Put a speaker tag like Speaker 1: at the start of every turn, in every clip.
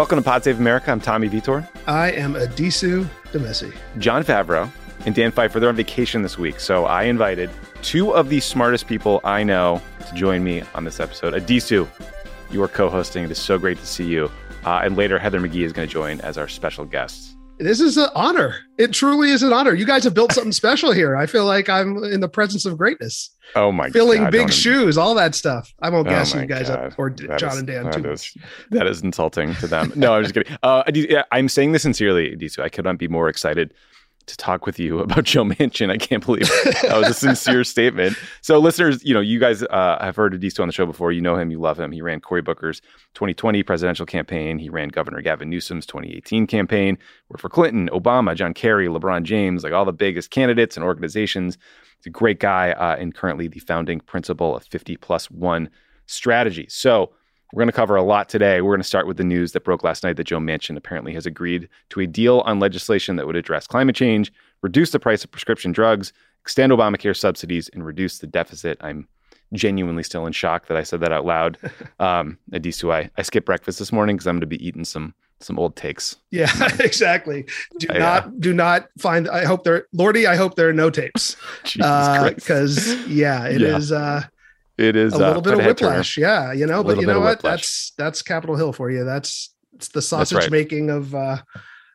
Speaker 1: Welcome to Pod Save America. I'm Tommy Vitor.
Speaker 2: I am Addisu Demissie.
Speaker 1: Jon Favreau and Dan Pfeiffer, they're on vacation this week. So I invited two of the smartest people I know to join me on this episode. Addisu, you are co hosting. It is so great to see you. Uh, and later, Heather McGhee is going to join as our special guest.
Speaker 2: This is an honor. It truly is an honor. You guys have built something special here. I feel like I'm in the presence of greatness.
Speaker 1: Oh my
Speaker 2: Filling
Speaker 1: God,
Speaker 2: big shoes, all that stuff. I won't
Speaker 1: Oh
Speaker 2: gas you guys
Speaker 1: God.
Speaker 2: up or
Speaker 1: That
Speaker 2: John
Speaker 1: is-
Speaker 2: and Dan too.
Speaker 1: is- that is insulting to them. No, I'm just kidding. Uh, yeah, I'm saying this sincerely, Addisu. I could not be more excited to talk with you about Joe Manchin. I can't believe that was a sincere statement. So, listeners, you know, you guys uh, have heard Addisu on the show before. You know him, you love him. He ran Cory Booker's 2020 presidential campaign. He ran Governor Gavin Newsom's 2018 campaign. Worked for Clinton, Obama, John Kerry, LeBron James, like all the biggest candidates and organizations. He's a great guy uh, and currently the founding principal of 50 plus one strategy. So, we're going to cover a lot today. We're going to start with the news that broke last night that Joe Manchin apparently has agreed to a deal on legislation that would address climate change, reduce the price of prescription drugs, extend Obamacare subsidies, and reduce the deficit. I'm genuinely still in shock that I said that out loud. Um, Addisu, I, I skipped breakfast this morning because I'm going to be eating some some old takes.
Speaker 2: Yeah, exactly. Do
Speaker 1: Yeah.
Speaker 2: not do not find I hope there Lordy, I hope there are no tapes.
Speaker 1: Jesus Christ.
Speaker 2: because yeah, it is
Speaker 1: Yeah.
Speaker 2: uh
Speaker 1: it is
Speaker 2: a
Speaker 1: uh,
Speaker 2: little bit of whiplash. Yeah, you know, but you know what? That's that's Capitol Hill for you. That's it's the sausage
Speaker 1: right.
Speaker 2: making of uh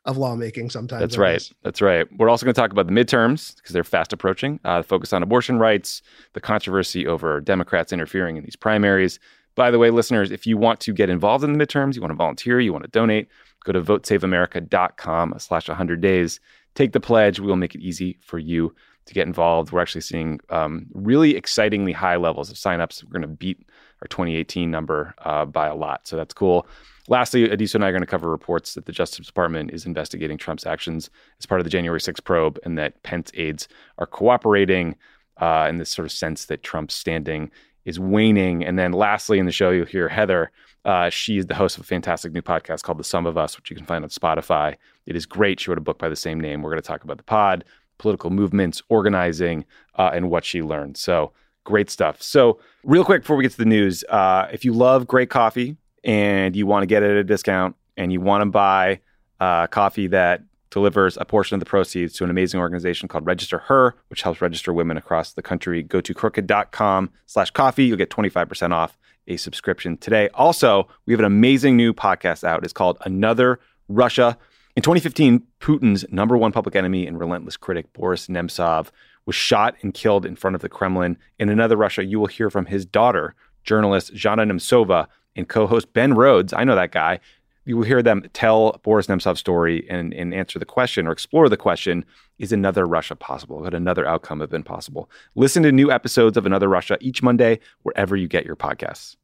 Speaker 2: of lawmaking sometimes.
Speaker 1: That's right. That's right. We're also going to talk about the midterms because they're fast approaching. Uh, focus on abortion rights, the controversy over Democrats interfering in these primaries. By the way, listeners, if you want to get involved in the midterms, you want to volunteer, you want to donate, go to votesaveamerica.com slash 100 days. Take the pledge. We will make it easy for you to get involved. We're actually seeing um, really excitingly high levels of signups. We're going to beat our 2018 number uh, by a lot. So that's cool. Lastly, Addisu and I are going to cover reports that the Justice Department is investigating Trump's actions as part of the January 6th probe and that Pence aides are cooperating uh, in this sort of sense that Trump's standing is waning. And then lastly, in the show, you'll hear Heather. Uh, she is the host of a fantastic new podcast called The Sum of Us, which you can find on Spotify. It is great. She wrote a book by the same name. We're going to talk about the pod, political movements, organizing, uh, and what she learned. So great stuff. So, real quick before we get to the news, uh, if you love great coffee and you want to get it at a discount and you want to buy uh, coffee that delivers a portion of the proceeds to an amazing organization called Register Her, which helps register women across the country. Go to crooked.com slash coffee. You'll get 25% off a subscription today. Also, we have an amazing new podcast out. It's called Another Russia. In 2015, Putin's number one public enemy and relentless critic, Boris Nemtsov, was shot and killed in front of the Kremlin. In Another Russia, you will hear from his daughter, journalist Zhanna Nemtsova, and co-host Ben Rhodes. I know that guy. You will hear them tell Boris Nemtsov's story and, and answer the question or explore the question: Is another Russia possible? Could another outcome have been possible? Listen to new episodes of Another Russia each Monday wherever you get your podcasts.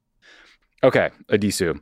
Speaker 1: Okay, Addisu.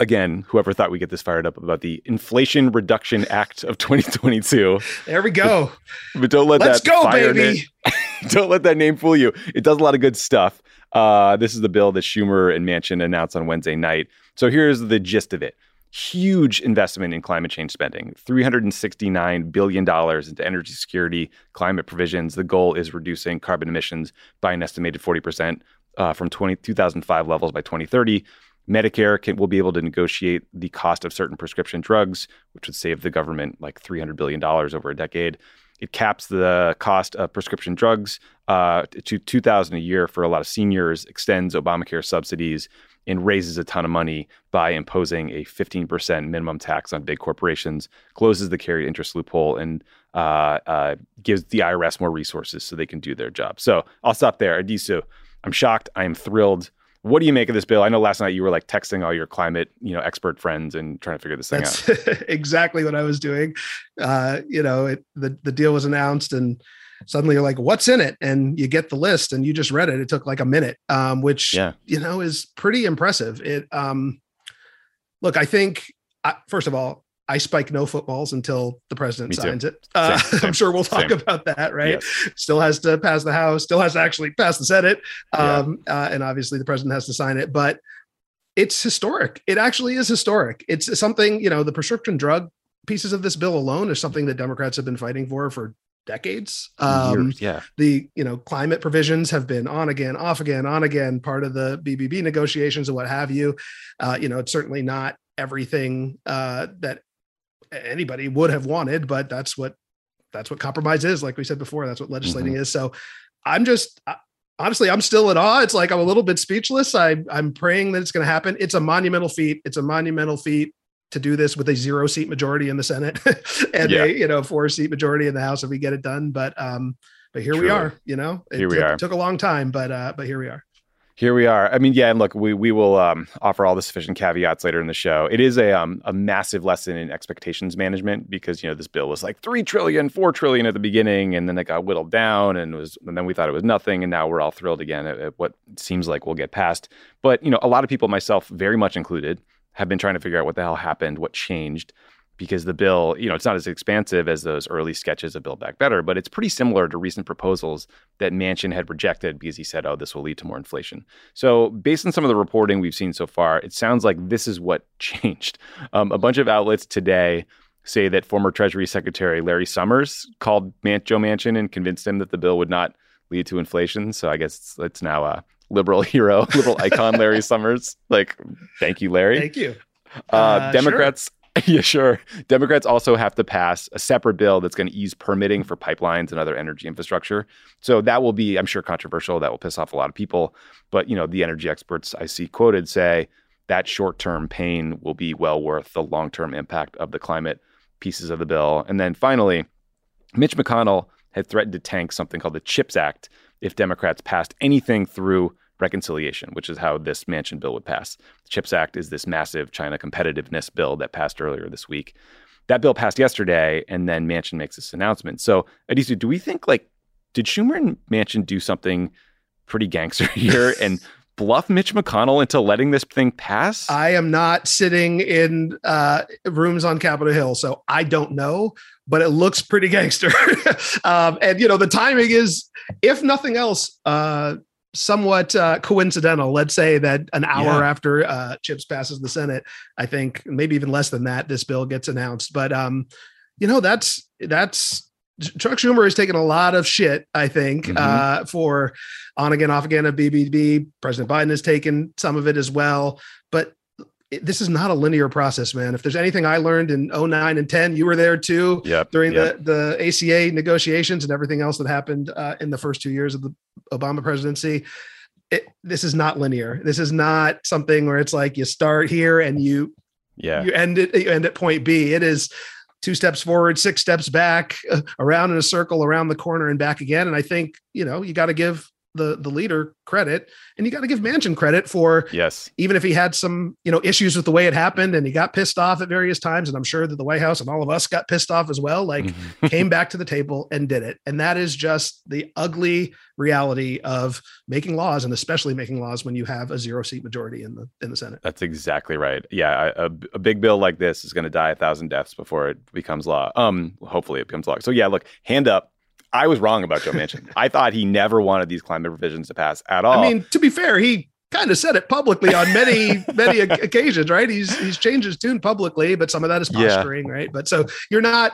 Speaker 1: Again, whoever thought we get this fired up about the Inflation Reduction Act of 2022,
Speaker 2: There we go.
Speaker 1: but don't let that
Speaker 2: Let's
Speaker 1: that
Speaker 2: go, baby.
Speaker 1: don't let that name fool you. It does a lot of good stuff. Uh, this is the bill that Schumer and Manchin announced on Wednesday night. So here's the gist of it. Huge investment in climate change spending, $369 billion into energy security, climate provisions. The goal is reducing carbon emissions by an estimated 40% uh, from 20, 2005 levels by 2030. Medicare can, will be able to negotiate the cost of certain prescription drugs, which would save the government like $300 billion over a decade. It caps the cost of prescription drugs uh, to 2000 a year for a lot of seniors, extends Obamacare subsidies, and raises a ton of money by imposing a 15% minimum tax on big corporations, closes the carried interest loophole, and uh, uh, gives the IRS more resources so they can do their job. So I'll stop there. Addisu, I'm shocked. I am thrilled. What do you make of this bill? I know last night you were like texting all your climate, you know, expert friends and trying to figure this thing
Speaker 2: That's
Speaker 1: out.
Speaker 2: exactly what I was doing. Uh, you know, it, the the deal was announced, and suddenly you're like, "What's in it?" And you get the list, and you just read it. It took like a minute, um, which
Speaker 1: Yeah.
Speaker 2: you know is pretty impressive. It um, look, I think uh, first of all, I spike no footballs until the president signs it. Uh,
Speaker 1: Same, same,
Speaker 2: I'm sure we'll talk
Speaker 1: same.
Speaker 2: about that, right?
Speaker 1: Yes.
Speaker 2: Still has to pass the House, still has to actually pass the Senate,
Speaker 1: Yeah.
Speaker 2: um, uh, and obviously the president has to sign it. But it's historic. It actually is historic. It's something you know the prescription drug pieces of this bill alone is something that Democrats have been fighting for for decades. Um,
Speaker 1: Years, yeah.
Speaker 2: the you know climate provisions have been on again off again on again part of the bbb negotiations and what have you uh, you know it's certainly not everything uh, that anybody would have wanted but that's what that's what compromise is like we said before that's what legislating is. So i'm just honestly i'm still in awe. It's like i'm a little bit speechless. I i'm praying that it's going to happen. It's a monumental feat. It's a monumental feat to do this with a zero seat majority in the senate and
Speaker 1: Yeah.
Speaker 2: a you know four seat majority in the house if we get it done. But um but here we are you know? It
Speaker 1: Here we
Speaker 2: took,
Speaker 1: are.
Speaker 2: took a long time but uh but here we are
Speaker 1: Here we are. I mean, yeah, and look, we we will um, offer all the sufficient caveats later in the show. It is a um, a massive lesson in expectations management because you know this bill was like three trillion, four trillion at the beginning, and then it got whittled down, and was and then we thought it was nothing, and now we're all thrilled again at, at what seems like we'll get past. But you know, a lot of people, myself very much included, have been trying to figure out what the hell happened, what changed. Because the bill, you know, it's not as expansive as those early sketches of Build Back Better, but it's pretty similar to recent proposals that Manchin had rejected because he said, oh, this will lead to more inflation. So, based on some of the reporting we've seen so far, it sounds like this is what changed. Um, a bunch of outlets today say that former Treasury Secretary Larry Summers called Man- Joe Manchin and convinced him that the bill would not lead to inflation. So, I guess it's, it's now a liberal hero, liberal icon Larry Summers. Like, thank you, Larry.
Speaker 2: thank you
Speaker 1: Uh,
Speaker 2: Uh,
Speaker 1: Democrats, yeah, sure. Democrats also have to pass a separate bill that's going to ease permitting for pipelines and other energy infrastructure. So that will be, I'm sure, controversial. That will piss off a lot of people. But you know, the energy experts I see quoted say that short-term pain will be well worth the long-term impact of the climate pieces of the bill. And then finally, Mitch McConnell had threatened to tank something called the CHIPS Act if Democrats passed anything through reconciliation, which is how this Manchin bill would pass. The CHIPS Act is this massive China competitiveness bill that passed earlier this week. That bill passed yesterday, and then Manchin makes this announcement. So, Addisu, do we think like did Schumer and Manchin do something pretty gangster here and bluff Mitch McConnell into letting this thing pass?
Speaker 2: i am not sitting in uh rooms on capitol hill so i don't know but it looks pretty gangster um and you know the timing is if nothing else uh somewhat uh, coincidental. Let's say that an hour
Speaker 1: Yeah.
Speaker 2: after uh, Chips passes the Senate, I think maybe even less than that, this bill gets announced. But um, you know, that's that's Chuck Schumer has taken a lot of shit, I think,
Speaker 1: Mhm.
Speaker 2: uh, for on again, off again of BBB. President Biden has taken some of it as well, but it, this is not a linear process, man. If there's anything I learned in 09 and 10, you were there too
Speaker 1: yep.
Speaker 2: during
Speaker 1: yep.
Speaker 2: the the ACA negotiations and everything else that happened uh, in the first two years of the Obama presidency. It, this is not linear. This is not something where it's like you start here and you
Speaker 1: yeah.
Speaker 2: you end it you end at point B. It is two steps forward, six steps back, uh, around in a circle, around the corner, and back again. And I think you know you got to give the the leader credit, and you got to give Manchin credit for
Speaker 1: Yes.
Speaker 2: even if he had some you know issues with the way it happened and he got pissed off at various times and i'm sure that the white house and all of us got pissed off as well like
Speaker 1: Mhm.
Speaker 2: came back to the table and did it and that is just the ugly reality of making laws and especially making laws when you have a zero seat majority in the in the senate
Speaker 1: That's exactly right. Yeah, a, a big bill like this is going to die a thousand deaths before it becomes law. Um, hopefully it becomes law. So yeah, look, hand up. I was wrong about Joe Manchin. I thought he never wanted these climate provisions to pass at all.
Speaker 2: i mean to be fair he kind of said it publicly on many many occasions right he's he's changed his tune publicly but some of that is
Speaker 1: Yeah.
Speaker 2: posturing right but so you're not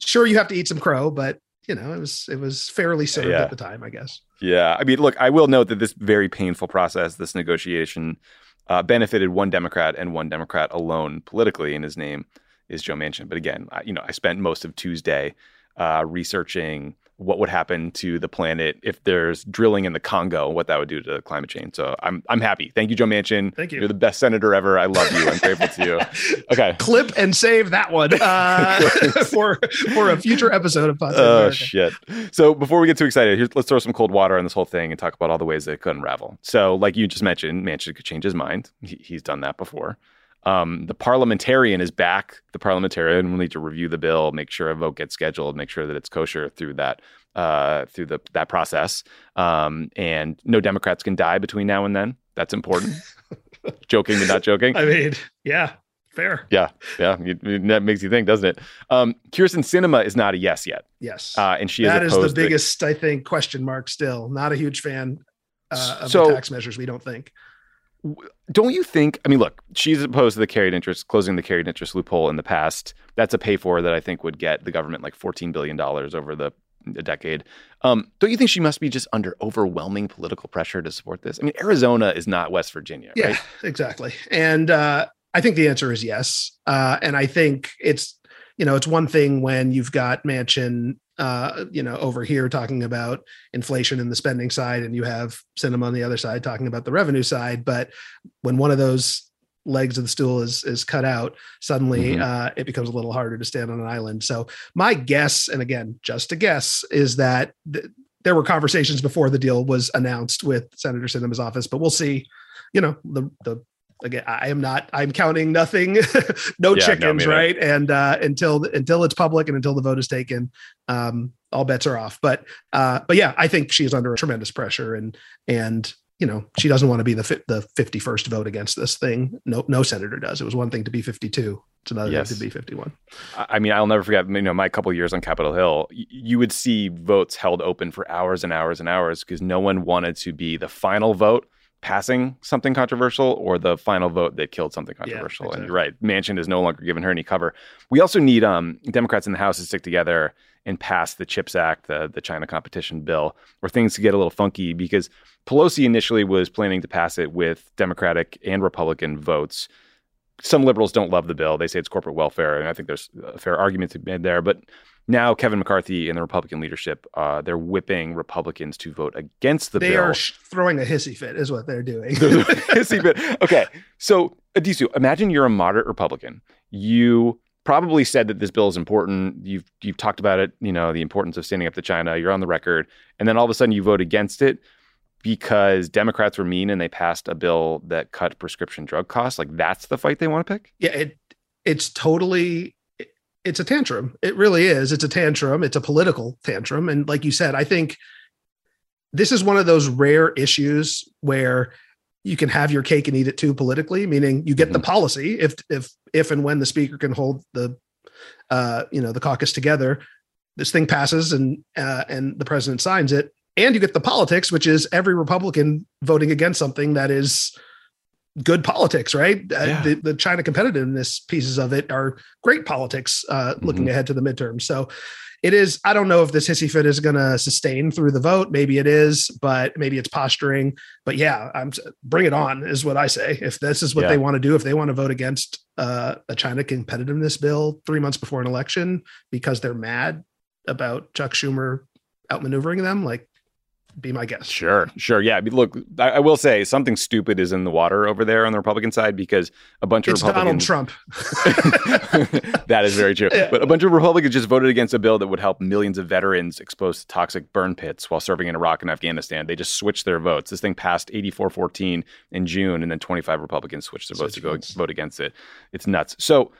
Speaker 2: sure you have to eat some crow but you know it was it was fairly served
Speaker 1: Yeah.
Speaker 2: at the time i guess
Speaker 1: Yeah, I mean, look, I will note that this very painful process, this negotiation, uh, benefited one Democrat and one Democrat alone politically, and his name is Joe Manchin. But again, I, you know, I spent most of Tuesday uh, researching what would happen to the planet if there's drilling in the Congo, what that would do to the climate change. So I'm I'm happy. Thank you, Joe Manchin.
Speaker 2: Thank you.
Speaker 1: You're the best senator ever. I love you. I'm grateful to you. Okay.
Speaker 2: Clip and save that one uh, for for a future episode of Pod Save
Speaker 1: Oh
Speaker 2: America.
Speaker 1: shit! So before we get too excited, here's, let's throw some cold water on this whole thing and talk about all the ways that it could unravel. So, like you just mentioned, Manchin could change his mind. He, he's done that before. Um, the parliamentarian is back. The parliamentarian will need to review the bill, make sure a vote gets scheduled, make sure that it's kosher through that uh, through the that process. Um, and no Democrats can die between now and then. That's important. joking but not joking.
Speaker 2: I mean, yeah, fair.
Speaker 1: Yeah, yeah, you, that makes you think, doesn't it? Um, Kyrsten Sinema is not a yes yet,
Speaker 2: Yes.
Speaker 1: uh, and she is
Speaker 2: that
Speaker 1: is
Speaker 2: is the
Speaker 1: opposed to-
Speaker 2: biggest, I think, question mark still. Not a huge fan uh, of
Speaker 1: So-
Speaker 2: the tax measures, we don't think.
Speaker 1: Don't you think? I mean, look, she's opposed to the carried interest, closing the carried interest loophole in the past. That's a pay for that I think would get the government like $14 billion over the a decade. Um, don't you think she must be just under overwhelming political pressure to support this? I mean, Arizona is not West Virginia,
Speaker 2: Yeah,
Speaker 1: right?
Speaker 2: exactly. And uh, I think the answer is yes. Uh, and I think it's, you know, it's one thing when you've got Manchin, uh, you know, over here talking about inflation and the spending side, and you have Sinema on the other side talking about the revenue side. But when one of those legs of the stool is is cut out, suddenly
Speaker 1: Mhm.
Speaker 2: uh, it becomes a little harder to stand on an island. So my guess, and again, just a guess, is that th- there were conversations before the deal was announced with Senator Sinema's office, but we'll see. You know, the the again, I am not. I'm counting nothing, no
Speaker 1: Yeah,
Speaker 2: chickens,
Speaker 1: neither.
Speaker 2: right? And uh, until until it's public and until the vote is taken, um, all bets are off. But uh, but yeah, I think she's under tremendous pressure, and and you know she doesn't want to be the fi- the 51st vote against this thing. No no senator does. It was one thing to be 52. It's another
Speaker 1: Yes.
Speaker 2: thing to be 51.
Speaker 1: I mean, I'll never forget, you know, my couple years on Capitol Hill, you would see votes held open for hours and hours and hours because no one wanted to be the final vote passing something controversial or the final vote that killed something
Speaker 2: Yeah,
Speaker 1: controversial. And you're right, Manchin is no longer giving her any cover. We also need um, Democrats in the House to stick together and pass the CHIPS Act, the, the China competition bill, or things to get a little funky because Pelosi initially was planning to pass it with Democratic and Republican votes some liberals don't love the bill. They say it's corporate welfare, and I think there's a fair argument to be made there. But now Kevin McCarthy and the Republican leadership, uh, they're whipping Republicans to vote against the
Speaker 2: they
Speaker 1: bill.
Speaker 2: They are sh- throwing a hissy fit, is what they're doing.
Speaker 1: See, but- okay, so Addisu, imagine you're a moderate Republican. You probably said that this bill is important. You've you've talked about it. You know the importance of standing up to China. You're on the record, and then all of a sudden you vote against it because Democrats were mean and they passed a bill that cut prescription drug costs. Like that's the fight they want to pick.
Speaker 2: yeah it it's totally it's a tantrum. It really is. It's a tantrum. It's a political tantrum. And like you said i think this is one of those rare issues where you can have your cake and eat it too politically meaning you get the policy if if if and when the speaker can hold the uh you know the caucus together. This thing passes and uh and the president signs it and you get the politics which is every republican voting against something that is good politics, right? Uh, the, the China competitiveness pieces of it are great politics uh, looking ahead to the midterm. So it is, I don't know if this hissy fit is going to sustain through the vote. Maybe it is, but maybe it's posturing. But yeah, I'm bring it on is what I say. If this is what
Speaker 1: Yeah.
Speaker 2: they want to do, if they want to vote against uh, a China competitiveness bill three months before an election because they're mad about Chuck Schumer outmaneuvering them, like be my guest.
Speaker 1: Sure, sure. Yeah. Look, I, I will say something stupid is in the water over there on the Republican side because a bunch of
Speaker 2: Republicans. Donald Trump.
Speaker 1: that is very true.
Speaker 2: Yeah.
Speaker 1: But a bunch of Republicans just voted against a bill that would help millions of veterans exposed to toxic burn pits while serving in Iraq and Afghanistan. They just switched their votes. This thing passed 84 14 in June, and then 25 Republicans switched their votes to go vote against it. It's nuts. So,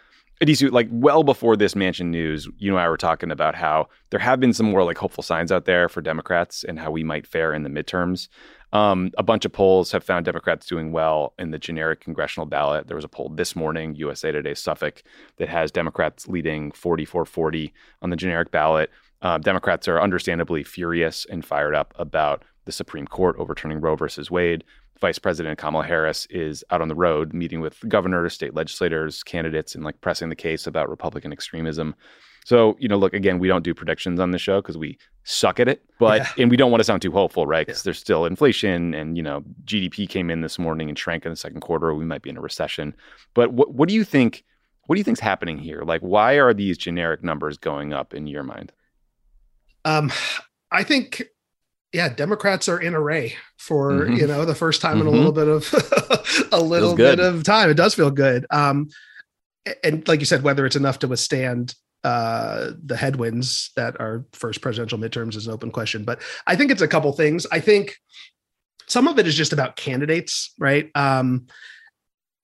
Speaker 1: Addisu, like well before this Manchin news, you and I were talking about how there have been some more like hopeful signs out there for Democrats and how we might fare in the midterms. Um, a bunch of polls have found Democrats doing well in the generic congressional ballot. There was a poll this morning, USA Today Suffolk, that has Democrats leading 44 40 on the generic ballot. Uh, Democrats are understandably furious and fired up about the Supreme Court overturning Roe versus Wade. Vice President Kamala Harris is out on the road meeting with governors, state legislators, candidates, and like pressing the case about Republican extremism. So, you know, look, again, we don't do predictions on the show because we suck at it, but,
Speaker 2: Yeah.
Speaker 1: and we don't want to sound too hopeful, right? Because
Speaker 2: Yeah.
Speaker 1: there's still inflation and, you know, GDP came in this morning and shrank in the second quarter. We might be in a recession. But what, what do you think? What do you think's happening here? Like, why are these generic numbers going up in your mind?
Speaker 2: Um, I think, yeah, Democrats are in array for
Speaker 1: Mhm.
Speaker 2: you know the first time in a
Speaker 1: Mhm.
Speaker 2: little bit of a little bit of time. It does feel good. Um, and like you said, whether it's enough to withstand uh the headwinds that our first presidential midterms is an open question. But I think it's a couple things. I think some of it is just about candidates, right? Um,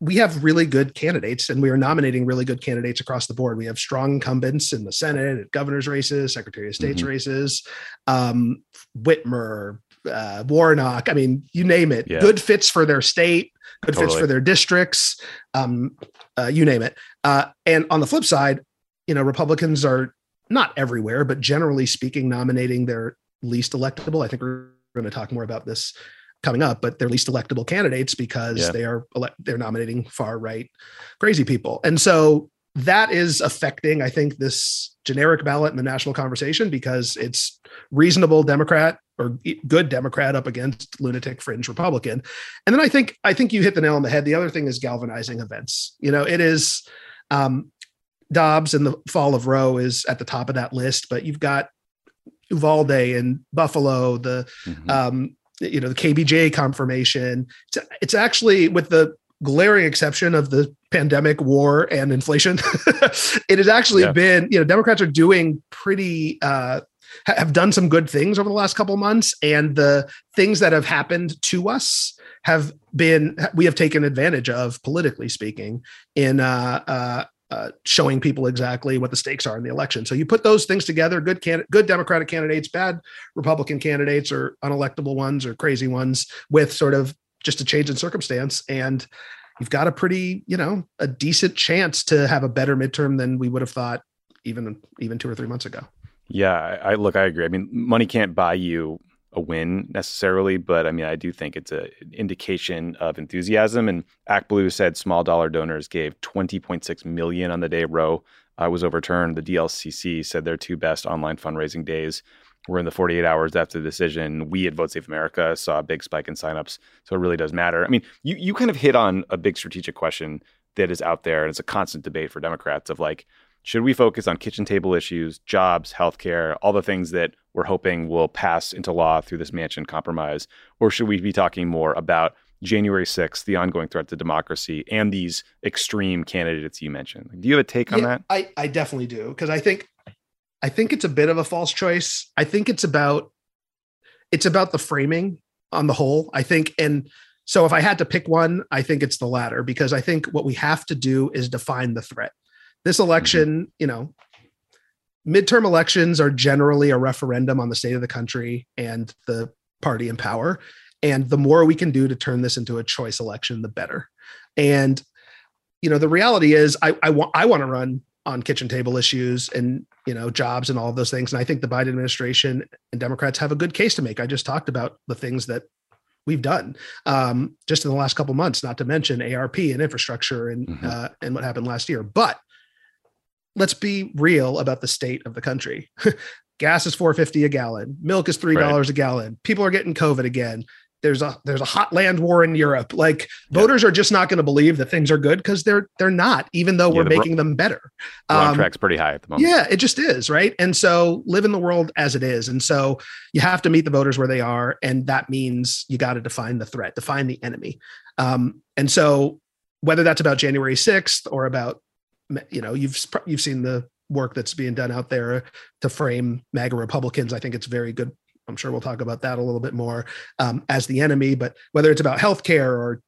Speaker 2: we have really good candidates and we are nominating really good candidates across the board. We have strong incumbents in the Senate, at governor's races, Secretary of State's
Speaker 1: Mhm.
Speaker 2: races, um, Whitmer, uh, Warnock. I mean, you name it.
Speaker 1: Yeah.
Speaker 2: Good fits for their state, good fits for their districts, um, uh, you name it. Uh, and on the flip side, you know, Republicans are not everywhere, but generally speaking, nominating their least electable. I think we're going to talk more about this coming up, but they're least electable candidates because
Speaker 1: Yeah.
Speaker 2: they are ele- they're nominating far right crazy people, and so that is affecting, I think, this generic ballot in the national conversation because it's reasonable Democrat or good Democrat up against lunatic fringe Republican, and then I think I think you hit the nail on the head. The other thing is galvanizing events. You know, it is. Um, Dobbs and the fall of Roe is at the top of that list, but you've got Uvalde and Buffalo, the
Speaker 1: Mhm.
Speaker 2: um, you know the KBJ confirmation. It's, it's actually with the glaring exception of the pandemic, war, and inflation. it has actually
Speaker 1: Yeah.
Speaker 2: been you know Democrats are doing pretty. Uh, have done some good things over the last couple of months, and the things that have happened to us have been we have taken advantage of politically speaking in uh, uh, uh, showing people exactly what the stakes are in the election. So you put those things together: good can good Democratic candidates, bad Republican candidates, or unelectable ones, or crazy ones, with sort of just a change in circumstance, and you've got a pretty, you know, a decent chance to have a better midterm than we would have thought even even two or three months ago.
Speaker 1: Yeah, I, I look, I agree. I mean, money can't buy you a win necessarily, but I mean, I do think it's an indication of enthusiasm. And Act Blue said small dollar donors gave 20.6 million on the day Roe uh, was overturned. The DLCC said their two best online fundraising days were in the 48 hours after the decision. We at Vote Save America saw a big spike in signups, so it really does matter. I mean, you you kind of hit on a big strategic question that is out there, and it's a constant debate for Democrats of like should we focus on kitchen table issues, jobs, healthcare, all the things that we're hoping will pass into law through this Manchin compromise? Or should we be talking more about January 6th, the ongoing threat to democracy, and these extreme candidates you mentioned? Do you have a take on
Speaker 2: Yeah,
Speaker 1: that?
Speaker 2: I, I definitely do because I think I think it's a bit of a false choice. I think it's about it's about the framing on the whole. I think and so if I had to pick one, I think it's the latter because I think what we have to do is define the threat. This election, you know, midterm elections are generally a referendum on the state of the country and the party in power. And the more we can do to turn this into a choice election, the better. And you know, the reality is I, I want I want to run on kitchen table issues and you know jobs and all of those things. And I think the Biden administration and Democrats have a good case to make. I just talked about the things that we've done um, just in the last couple months, not to mention ARP and infrastructure and
Speaker 1: Mhm.
Speaker 2: uh, and what happened last year. But let's be real about the state of the country. Gas is 450 a gallon, milk is three dollars a gallon. People are getting COVID again. There's a there's a hot land war in Europe. Like
Speaker 1: Yeah.
Speaker 2: voters are just not going to believe that things are good because they're they're not, even though
Speaker 1: Yeah,
Speaker 2: we're
Speaker 1: the bro-
Speaker 2: making them better. Um,
Speaker 1: track's pretty high at the moment.
Speaker 2: yeah, it just is, right? And so live in the world as it is. And so you have to meet the voters where they are. And that means you got to define the threat, define the enemy. Um, and so whether that's about January 6th or about, you know, you've you've seen the work that's being done out there to frame MAGA Republicans. I think it's very good. I'm sure we'll talk about that a little bit more um, as the enemy. But whether it's about healthcare or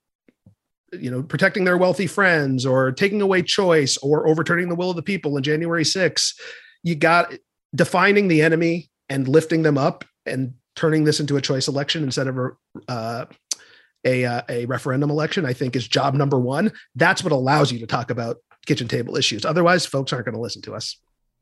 Speaker 2: you know protecting their wealthy friends or taking away choice or overturning the will of the people in January 6th, you got defining the enemy and lifting them up and turning this into a choice election instead of a uh, a, uh, a referendum election. I think is job number one. That's what allows you to talk about kitchen table issues. Otherwise, folks aren't going to listen to us.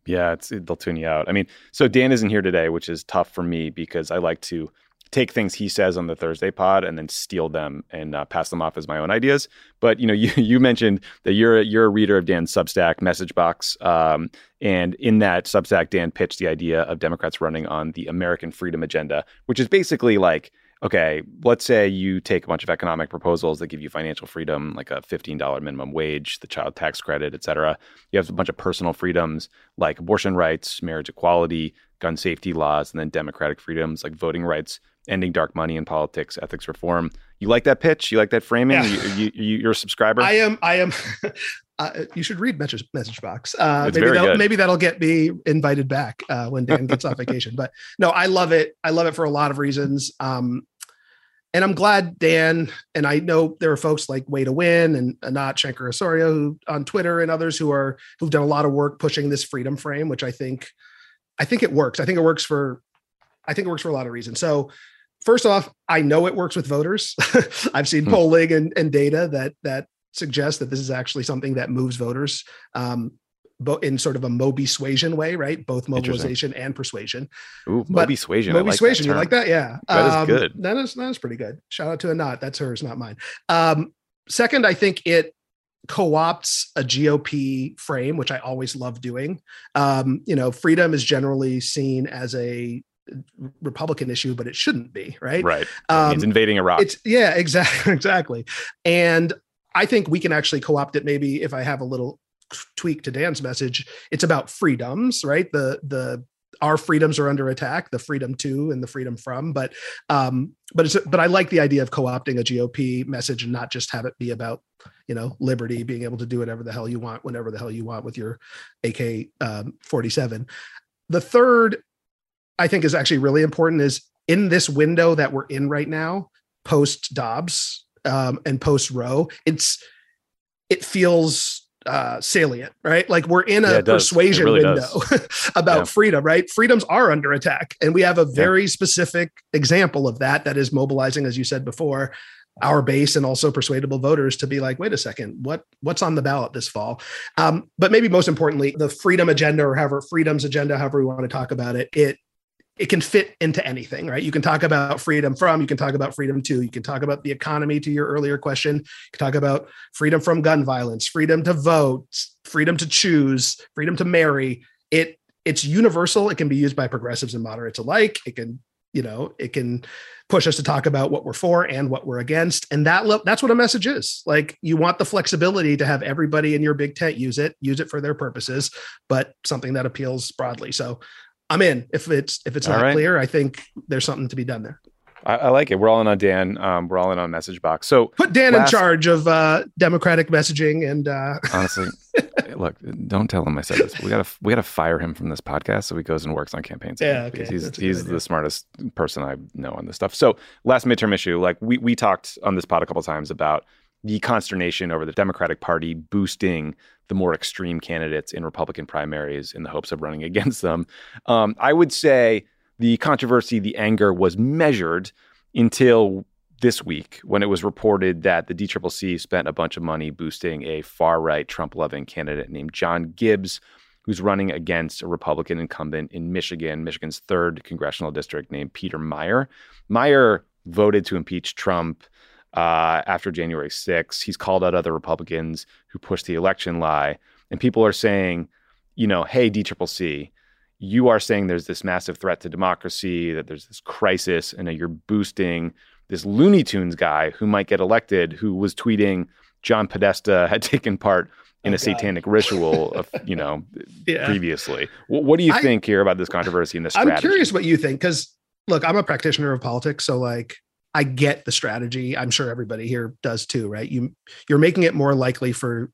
Speaker 1: Yeah, it's they'll tune you out. I mean, so Dan isn't here today, which is tough for me because I like to take things he says on the Thursday pod and then steal them and uh, pass them off as my own ideas. But you know, you you mentioned that you're a, you're a reader of Dan's Substack message box, um, and in that Substack, Dan pitched the idea of Democrats running on the American Freedom Agenda, which is basically like okay, let's say you take a bunch of economic proposals that give you financial freedom, like a $15 minimum wage, the child tax credit, et cetera. You have a bunch of personal freedoms like abortion rights, marriage equality, gun safety laws, and then democratic freedoms like voting rights ending dark money in politics, ethics reform. You like that pitch? You like that framing? Yeah. You, you, you're a subscriber.
Speaker 2: I am. I am. Uh, you should read message message box. Uh, maybe that'll, maybe that'll get me invited back uh, when Dan gets off vacation. But no, I love it. I love it for a lot of reasons. Um, and I'm glad Dan and I know there are folks like Way to Win and Anat Shenker-Osorio who on Twitter and others who are who've done a lot of work pushing this freedom frame, which I think I think it works. I think it works for I think it works for a lot of reasons. So first off, I know it works with voters. I've seen hmm. polling and, and data that that suggests that this is actually something that moves voters um, in sort of a Moby suasion way, right? Both mobilization and persuasion.
Speaker 1: Ooh, Moby suasion.
Speaker 2: Moby like suasion. You like that? Yeah.
Speaker 1: That um, is good.
Speaker 2: That is, that is pretty good. Shout out to Anat. That's hers, not mine. Um, second, I think it co-opts a GOP frame, which I always love doing. Um, you know, freedom is generally seen as a Republican issue, but it shouldn't be, right?
Speaker 1: Right. Um, it's invading Iraq.
Speaker 2: It's yeah, exactly, exactly. And I think we can actually co-opt it. Maybe if I have a little tweak to Dan's message, it's about freedoms, right? The the our freedoms are under attack, the freedom to and the freedom from. But um, but it's but I like the idea of co-opting a GOP message and not just have it be about you know liberty, being able to do whatever the hell you want, whenever the hell you want with your AK um, 47. The third I think is actually really important is in this window that we're in right now, post Dobbs um, and post Roe, it's it feels uh, salient, right? Like we're in a yeah, persuasion really window about yeah. freedom, right? Freedoms are under attack, and we have a very yeah. specific example of that. That is mobilizing, as you said before, our base and also persuadable voters to be like, wait a second, what what's on the ballot this fall? Um, but maybe most importantly, the freedom agenda or however freedoms agenda, however we want to talk about it, it it can fit into anything, right? You can talk about freedom from, you can talk about freedom to, you can talk about the economy to your earlier question, you can talk about freedom from gun violence, freedom to vote, freedom to choose, freedom to marry. It it's universal. It can be used by progressives and moderates alike. It can, you know, it can push us to talk about what we're for and what we're against. And that that's what a message is. Like you want the flexibility to have everybody in your big tent use it, use it for their purposes, but something that appeals broadly. So I'm in. If it's if it's not right. clear, I think there's something to be done there.
Speaker 1: I, I, like it. We're all in on Dan. Um, we're all in on message box. So
Speaker 2: put Dan last... in charge of uh, democratic messaging. And uh...
Speaker 1: honestly, look, don't tell him I said this. We gotta we gotta fire him from this podcast so he goes and works on campaigns.
Speaker 2: Yeah, okay.
Speaker 1: He's he's the smartest person I know on this stuff. So last midterm issue, like we we talked on this pod a couple times about the consternation over the Democratic Party boosting the more extreme candidates in Republican primaries in the hopes of running against them. Um, I would say the controversy, the anger was measured until this week when it was reported that the DCCC spent a bunch of money boosting a far right Trump loving candidate named John Gibbs, who's running against a Republican incumbent in Michigan, Michigan's third congressional district named Peter Meijer. Meijer voted to impeach Trump uh, after January 6th. He's called out other Republicans who pushed the election lie. And people are saying, you know, hey, DCCC, you are saying there's this massive threat to democracy, that there's this crisis, and you're boosting this Looney Tunes guy who might get elected who was tweeting John Podesta had taken part in oh, a God. satanic ritual of, you know, yeah. previously. What, what, do you I, think here about this controversy and this
Speaker 2: I'm curious what you think because look, I'm a practitioner of politics, so like I get the strategy. I'm sure everybody here does too, right? You you're making it more likely for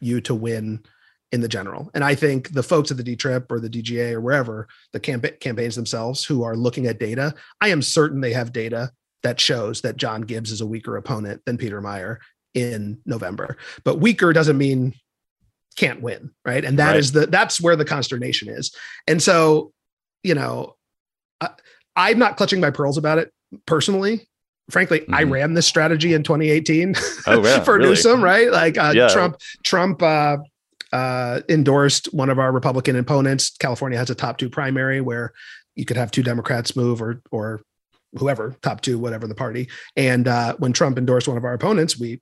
Speaker 2: you to win in the general. And I think the folks at the D Trip or the DGA or wherever the camp- campaigns themselves who are looking at data, I am certain they have data that shows that John Gibbs is a weaker opponent than Peter Meijer in November. But weaker doesn't mean can't win, right? And that right. is the that's where the consternation is. And so, you know, I, I'm not clutching my pearls about it personally frankly mm-hmm. i ran this strategy in 2018 oh, yeah, for really? newsom right like uh, yeah. trump trump uh, uh, endorsed one of our republican opponents california has a top two primary where you could have two democrats move or or whoever, top two, whatever the party. And uh, when Trump endorsed one of our opponents, we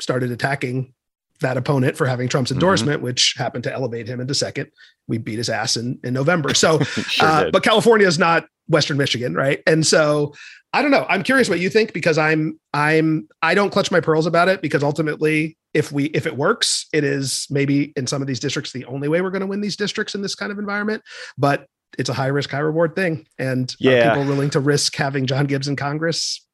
Speaker 2: started attacking that opponent for having Trump's mm-hmm. endorsement, mm-hmm. which happened to elevate him into second. We beat his ass in, in November. So, sure uh, but California is not Western Michigan, right? And so I don't know. I'm curious what you think because I'm I'm I don't clutch my pearls about it because ultimately if we if it works, it is maybe in some of these districts the only way we're going to win these districts in this kind of environment. But it's a high risk, high reward thing. And yeah. are people willing to risk having John Gibbs in Congress?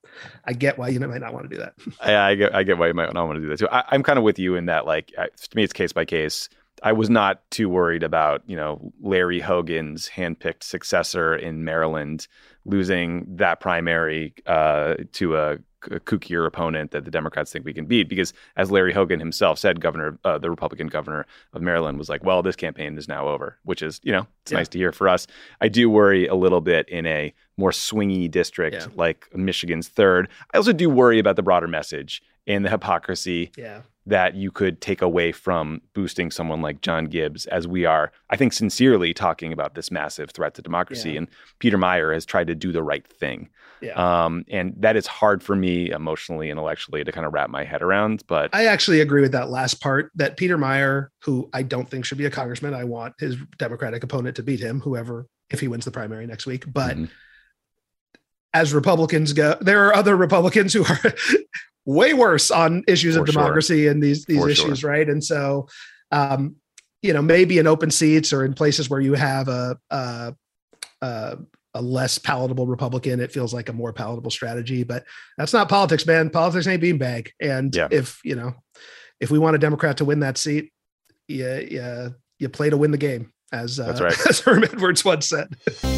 Speaker 2: I get why you might not want to do that.
Speaker 1: Yeah, I get, I get why you might not want to do that too. I, am kind of with you in that, like, to me, it's case by case. I was not too worried about, you know, Larry Hogan's handpicked successor in Maryland losing that primary uh, to a kookier opponent that the Democrats think we can beat. Because as Larry Hogan himself said, governor, uh, the Republican governor of Maryland was like, well, this campaign is now over, which is, you know, it's yeah. nice to hear for us. I do worry a little bit in a more swingy district yeah. like Michigan's third. I also do worry about the broader message and the hypocrisy
Speaker 2: yeah
Speaker 1: that you could take away from boosting someone like John Gibbs, as we are, I think, sincerely talking about this massive threat to democracy. Yeah. And Peter Meijer has tried to do the right thing.
Speaker 2: Yeah.
Speaker 1: Um, and that is hard for me emotionally, intellectually to kind of wrap my head around. But
Speaker 2: I actually agree with that last part that Peter Meijer, who I don't think should be a congressman, I want his Democratic opponent to beat him, whoever, if he wins the primary next week. But mm-hmm as Republicans go, there are other Republicans who are way worse on issues For of democracy sure. and these these For issues, sure. right? And so, um, you know, maybe in open seats or in places where you have a, a, a a less palatable Republican, it feels like a more palatable strategy. But that's not politics, man. Politics ain't beanbag. And yeah. if you know, if we want a Democrat to win that seat, yeah, yeah, you play to win the game, as uh,
Speaker 1: that's right.
Speaker 2: as Herm Edwards once said.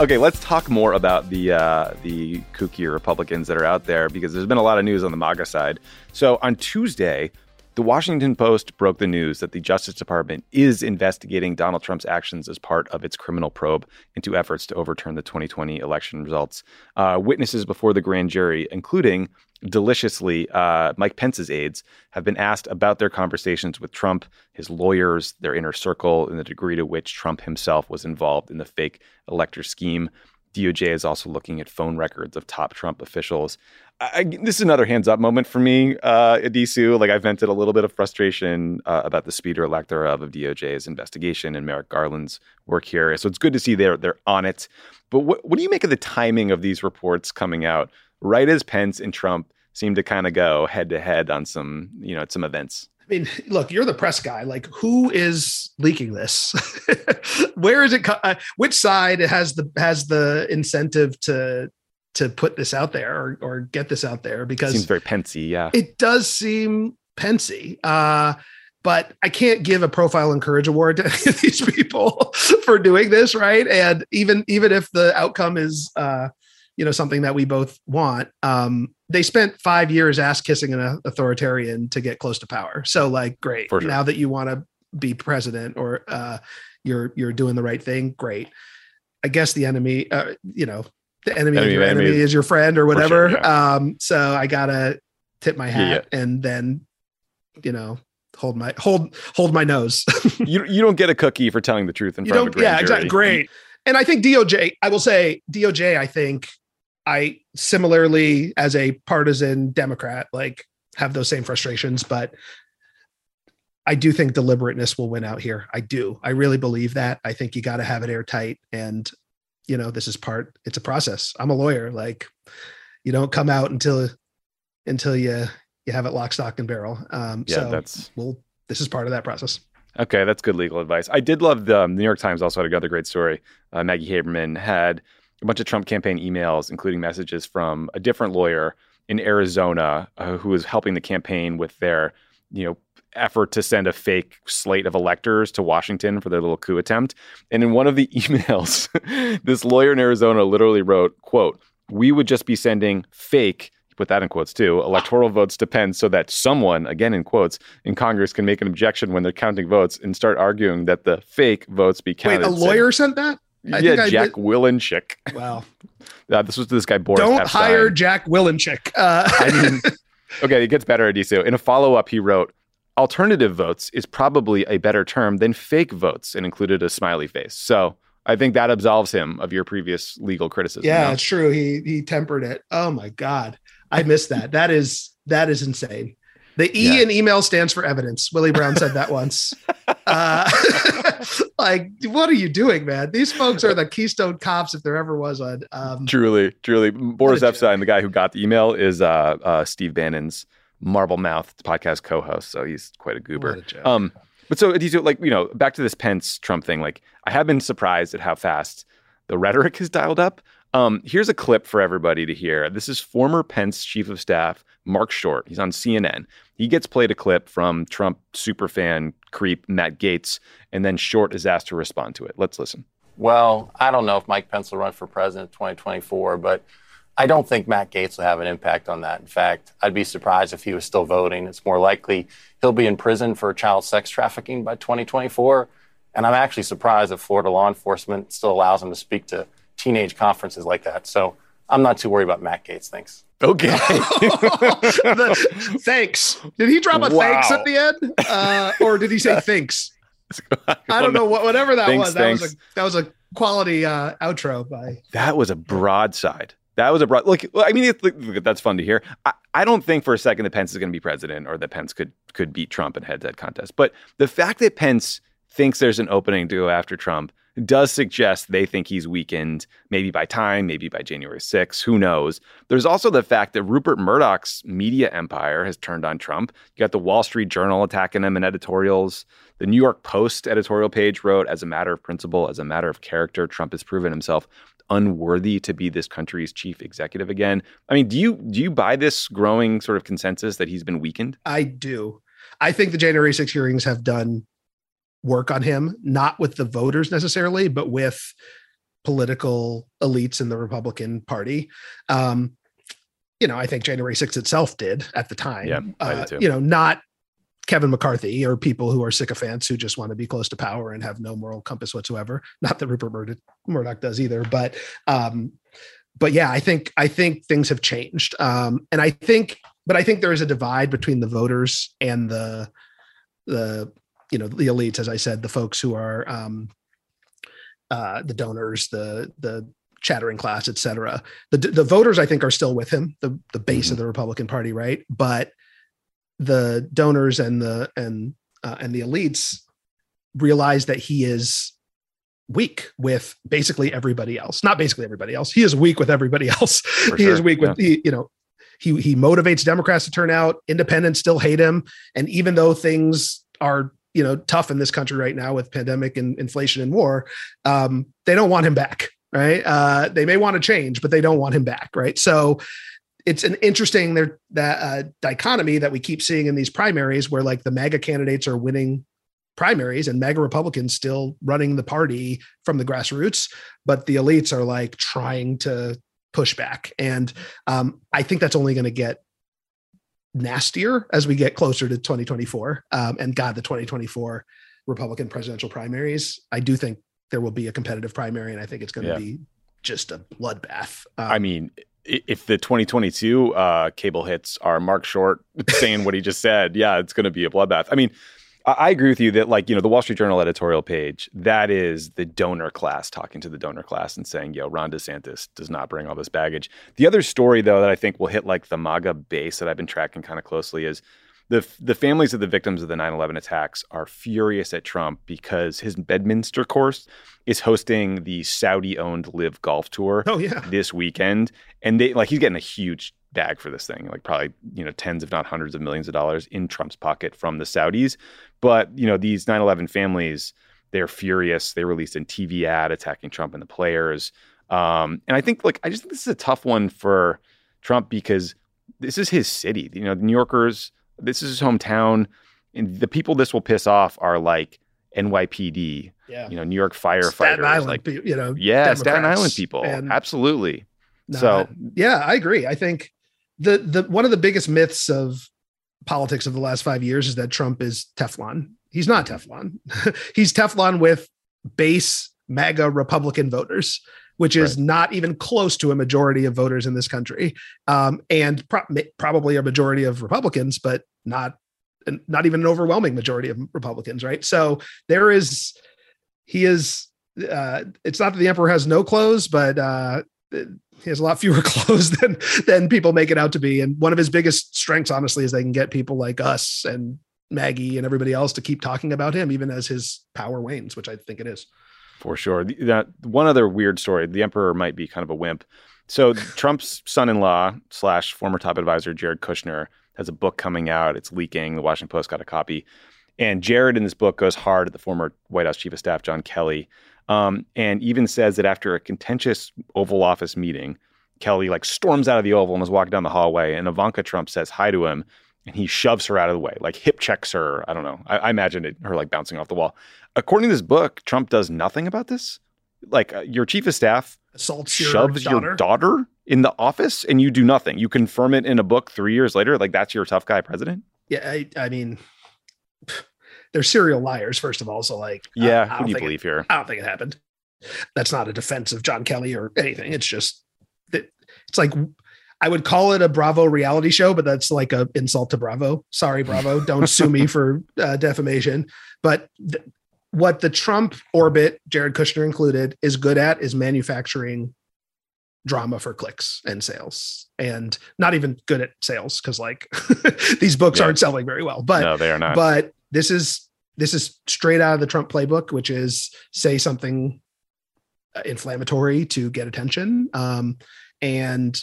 Speaker 1: Okay, let's talk more about the uh, the kooky Republicans that are out there because there's been a lot of news on the MAGA side. So on Tuesday, the Washington Post broke the news that the Justice Department is investigating Donald Trump's actions as part of its criminal probe into efforts to overturn the 2020 election results. Uh, witnesses before the grand jury, including deliciously, uh, Mike Pence's aides have been asked about their conversations with Trump, his lawyers, their inner circle, and the degree to which Trump himself was involved in the fake elector scheme. DOJ is also looking at phone records of top Trump officials. I, this is another hands up moment for me, uh, Addisu. Like I vented a little bit of frustration uh, about the speed or lack thereof of DOJ's investigation and Merrick Garland's work here. So it's good to see they're they're on it. But what what do you make of the timing of these reports coming out? right as Pence and Trump seem to kind of go head to head on some, you know, some events.
Speaker 2: I mean, look, you're the press guy. Like, who is leaking this? Where is it? Co- uh, which side has the has the incentive to to put this out there or, or get this out there? Because
Speaker 1: it seems very pensy. Yeah,
Speaker 2: it does seem pensy. Uh, but I can't give a profile and courage award to these people for doing this, right? And even even if the outcome is uh, you know something that we both want. Um they spent five years ass kissing an authoritarian to get close to power. So like great. Sure. now that you want to be president or uh you're you're doing the right thing great. I guess the enemy uh, you know the enemy, enemy of your enemy, is your friend or whatever sure, yeah. um so i gotta tip my hat yeah. and then you know hold my hold hold my nose.
Speaker 1: You you don't get a cookie for telling the truth in
Speaker 2: you
Speaker 1: front of a grand
Speaker 2: yeah jury. exactly great. And i think doj i will say doj i think I similarly, as a partisan Democrat, like have those same frustrations, but I do think deliberateness will win out here. I do. I really believe that. I think you got to have it airtight. And, you know, this is part, it's a process. I'm a lawyer. Like, you don't come out until, until you, you have it lock, stock, and barrel. Um, yeah, so that's, well, this is part of that process.
Speaker 1: Okay, that's good legal advice. I did love the, um, the New York Times also had another great story. Uh, Maggie Haberman had a bunch of Trump campaign emails, including messages from a different lawyer in Arizona uh, who was helping the campaign with their, you know, effort to send a fake slate of electors to Washington for their little coup attempt. And in one of the emails, this lawyer in Arizona literally wrote, quote, we would just be sending fake put that in quotes too, electoral votes to Pence so that someone, again in quotes, in Congress can make an objection when they're counting votes and start arguing that the fake votes be counted.
Speaker 2: Wait, a lawyer sent that?
Speaker 1: I yeah, Jack I Wilenchik.
Speaker 2: Wow.
Speaker 1: Uh, this was this guy Boris.
Speaker 2: Don't
Speaker 1: Epstein.
Speaker 2: hire Jack Wilenchik. Uh-
Speaker 1: I mean, okay, it gets better, Adisio. In a follow up, he wrote, alternative votes is probably a better term than fake votes and included a smiley face. So I think that absolves him of your previous legal criticism.
Speaker 2: Yeah, no? it's true. He he tempered it. Oh my God. I missed that. That is that is insane. The E yeah. in email stands for evidence. Willie Brown said that once. Uh, like, what are you doing, man? These folks are the Keystone Cops, if there ever was one. Um,
Speaker 1: truly, truly. Boris Epshteyn, the guy who got the email, is uh, uh, Steve Bannon's marble mouth podcast co-host. So he's quite a goober.
Speaker 2: A um,
Speaker 1: but so these like you know back to this Pence Trump thing. Like, I have been surprised at how fast the rhetoric has dialed up. Um, here's a clip for everybody to hear. This is former Pence chief of staff Mark Short. He's on CNN. He gets played a clip from Trump superfan creep Matt Gaetz, and then Short is asked to respond to it. Let's listen.
Speaker 3: Well, I don't know if Mike Pence will run for president in 2024, but I don't think Matt Gaetz will have an impact on that. In fact, I'd be surprised if he was still voting. It's more likely he'll be in prison for child sex trafficking by 2024. And I'm actually surprised that Florida law enforcement still allows him to speak to teenage conferences like that. So I'm not too worried about Matt Gaetz. Thanks.
Speaker 1: Okay.
Speaker 2: the, thanks. Did he drop a wow. thanks at the end, uh, or did he say thanks? I don't know. What, whatever that thanks, was. That thanks. was a that was a quality uh, outro by.
Speaker 1: That was a broadside. That was a broad. Look, I mean, look, that's fun to hear. I, I don't think for a second that Pence is going to be president or that Pence could could beat Trump in head-to-head contest. But the fact that Pence thinks there's an opening to go after Trump does suggest they think he's weakened, maybe by time, maybe by January 6th. Who knows? There's also the fact that Rupert Murdoch's media empire has turned on Trump. You got the Wall Street Journal attacking him in editorials. The New York Post editorial page wrote, as a matter of principle, as a matter of character, Trump has proven himself unworthy to be this country's chief executive again. I mean, do you do you buy this growing sort of consensus that he's been weakened?
Speaker 2: I do. I think the January 6 hearings have done work on him, not with the voters necessarily, but with political elites in the Republican Party. Um, you know, I think January 6th itself did at the time.
Speaker 1: Yeah,
Speaker 2: uh, you know, not Kevin McCarthy or people who are sycophants who just want to be close to power and have no moral compass whatsoever. Not that Rupert Murdoch, Murdoch does either, but um, but yeah, I think I think things have changed, um, and I think, but I think there is a divide between the voters and the the you know the elites, as I said, the folks who are um, uh, the donors, the the chattering class, et cetera. The the voters, I think, are still with him, the the base mm-hmm. of the Republican Party, right? But the donors and the and uh, and the elites realize that he is weak with basically everybody else. Not basically everybody else. He is weak with everybody else. For he sure. is weak with yeah. he, you know. He he motivates Democrats to turn out. Independents still hate him, and even though things are you know tough in this country right now with pandemic and inflation and war um, they don't want him back right uh, they may want to change but they don't want him back right so it's an interesting there that uh, dichotomy that we keep seeing in these primaries where like the MAGA candidates are winning primaries and MAGA Republicans still running the party from the grassroots, but the elites are like trying to push back. And um, I think that's only going to get nastier as we get closer to 2024 um, and God, the 2024 Republican presidential primaries. I do think there will be a competitive primary, and I think it's going to yeah. be just a bloodbath.
Speaker 1: Um, I mean, if the 2022 uh, cable hits are Mark Short saying what he just said, yeah, it's going to be a bloodbath. I mean, I agree with you that, like, you know, the Wall Street Journal editorial page, that is the donor class talking to the donor class and saying, yo, Ron DeSantis does not bring all this baggage. The other story, though, that I think will hit like the MAGA base that I've been tracking kind of closely is the, the families of the victims of the 9 11 attacks are furious at Trump because his Bedminster course is hosting the Saudi owned Live Golf Tour
Speaker 2: oh, yeah.
Speaker 1: this weekend. And they like he's getting a huge bag for this thing, like probably, you know, tens, if not hundreds of millions of dollars in Trump's pocket from the Saudis. But, you know, these 9 11 families, they're furious. They released a TV ad attacking Trump and the players. Um, and I think, like, I just think this is a tough one for Trump because this is his city. You know, the New Yorkers, this is his hometown. And the people this will piss off are like NYPD,
Speaker 2: Yeah.
Speaker 1: you know, New York firefighters,
Speaker 2: Staten Island,
Speaker 1: like
Speaker 2: you know,
Speaker 1: yeah, Staten Island people, absolutely.
Speaker 2: No,
Speaker 1: so
Speaker 2: yeah, I agree. I think the the one of the biggest myths of politics of the last five years is that Trump is Teflon. He's not Teflon. He's Teflon with base MAGA Republican voters, which is
Speaker 1: Right.
Speaker 2: not even close to a majority of voters in this country, um, and pro- probably a majority of Republicans, but not not even an overwhelming majority of Republicans. Right. So there is he is. Uh, it's not that the emperor has no clothes, but uh, he has a lot fewer clothes than than people make it out to be. And one of his biggest strengths, honestly, is they can get people like us and Maggie and everybody else to keep talking about him, even as his power wanes, which I think it is.
Speaker 1: For sure. That one other weird story. The emperor might be kind of a wimp. So Trump's son-in-law slash former top advisor Jared Kushner has a book coming out. It's leaking. The Washington Post got a copy, and Jared in this book goes hard at the former White House chief of staff John Kelly, um, and even says that after a contentious Oval Office meeting, Kelly like storms out of the Oval and is walking down the hallway, and Ivanka Trump says hi to him, and he shoves her out of the way, like hip checks her. I don't know. I, I imagine it her like bouncing off the wall. According to this book, Trump does nothing about this. Like uh, your chief of staff
Speaker 2: Assaults your
Speaker 1: shoves
Speaker 2: daughter.
Speaker 1: your daughter in the office, and you do nothing. You confirm it in a book three years later. Like that's your tough guy president.
Speaker 2: Yeah, I, I mean, they're serial liars, first of all. So, like,
Speaker 1: Yeah,
Speaker 2: I,
Speaker 1: who
Speaker 2: don't
Speaker 1: you
Speaker 2: think it-
Speaker 1: believe here?
Speaker 2: I don't think it happened. That's not a defense of John Kelly or anything. It's just that it's like I would call it a Bravo reality show, but that's like a insult to Bravo. Sorry, Bravo, don't sue me for uh, defamation. But th- what the Trump orbit, Jared Kushner included, is good at is manufacturing drama for clicks and sales, and not even good at sales because like these books
Speaker 1: Yeah.
Speaker 2: aren't selling very well. But
Speaker 1: no, they are not.
Speaker 2: but this is this is straight out of the Trump playbook, which is say something uh, inflammatory to get attention. Um, and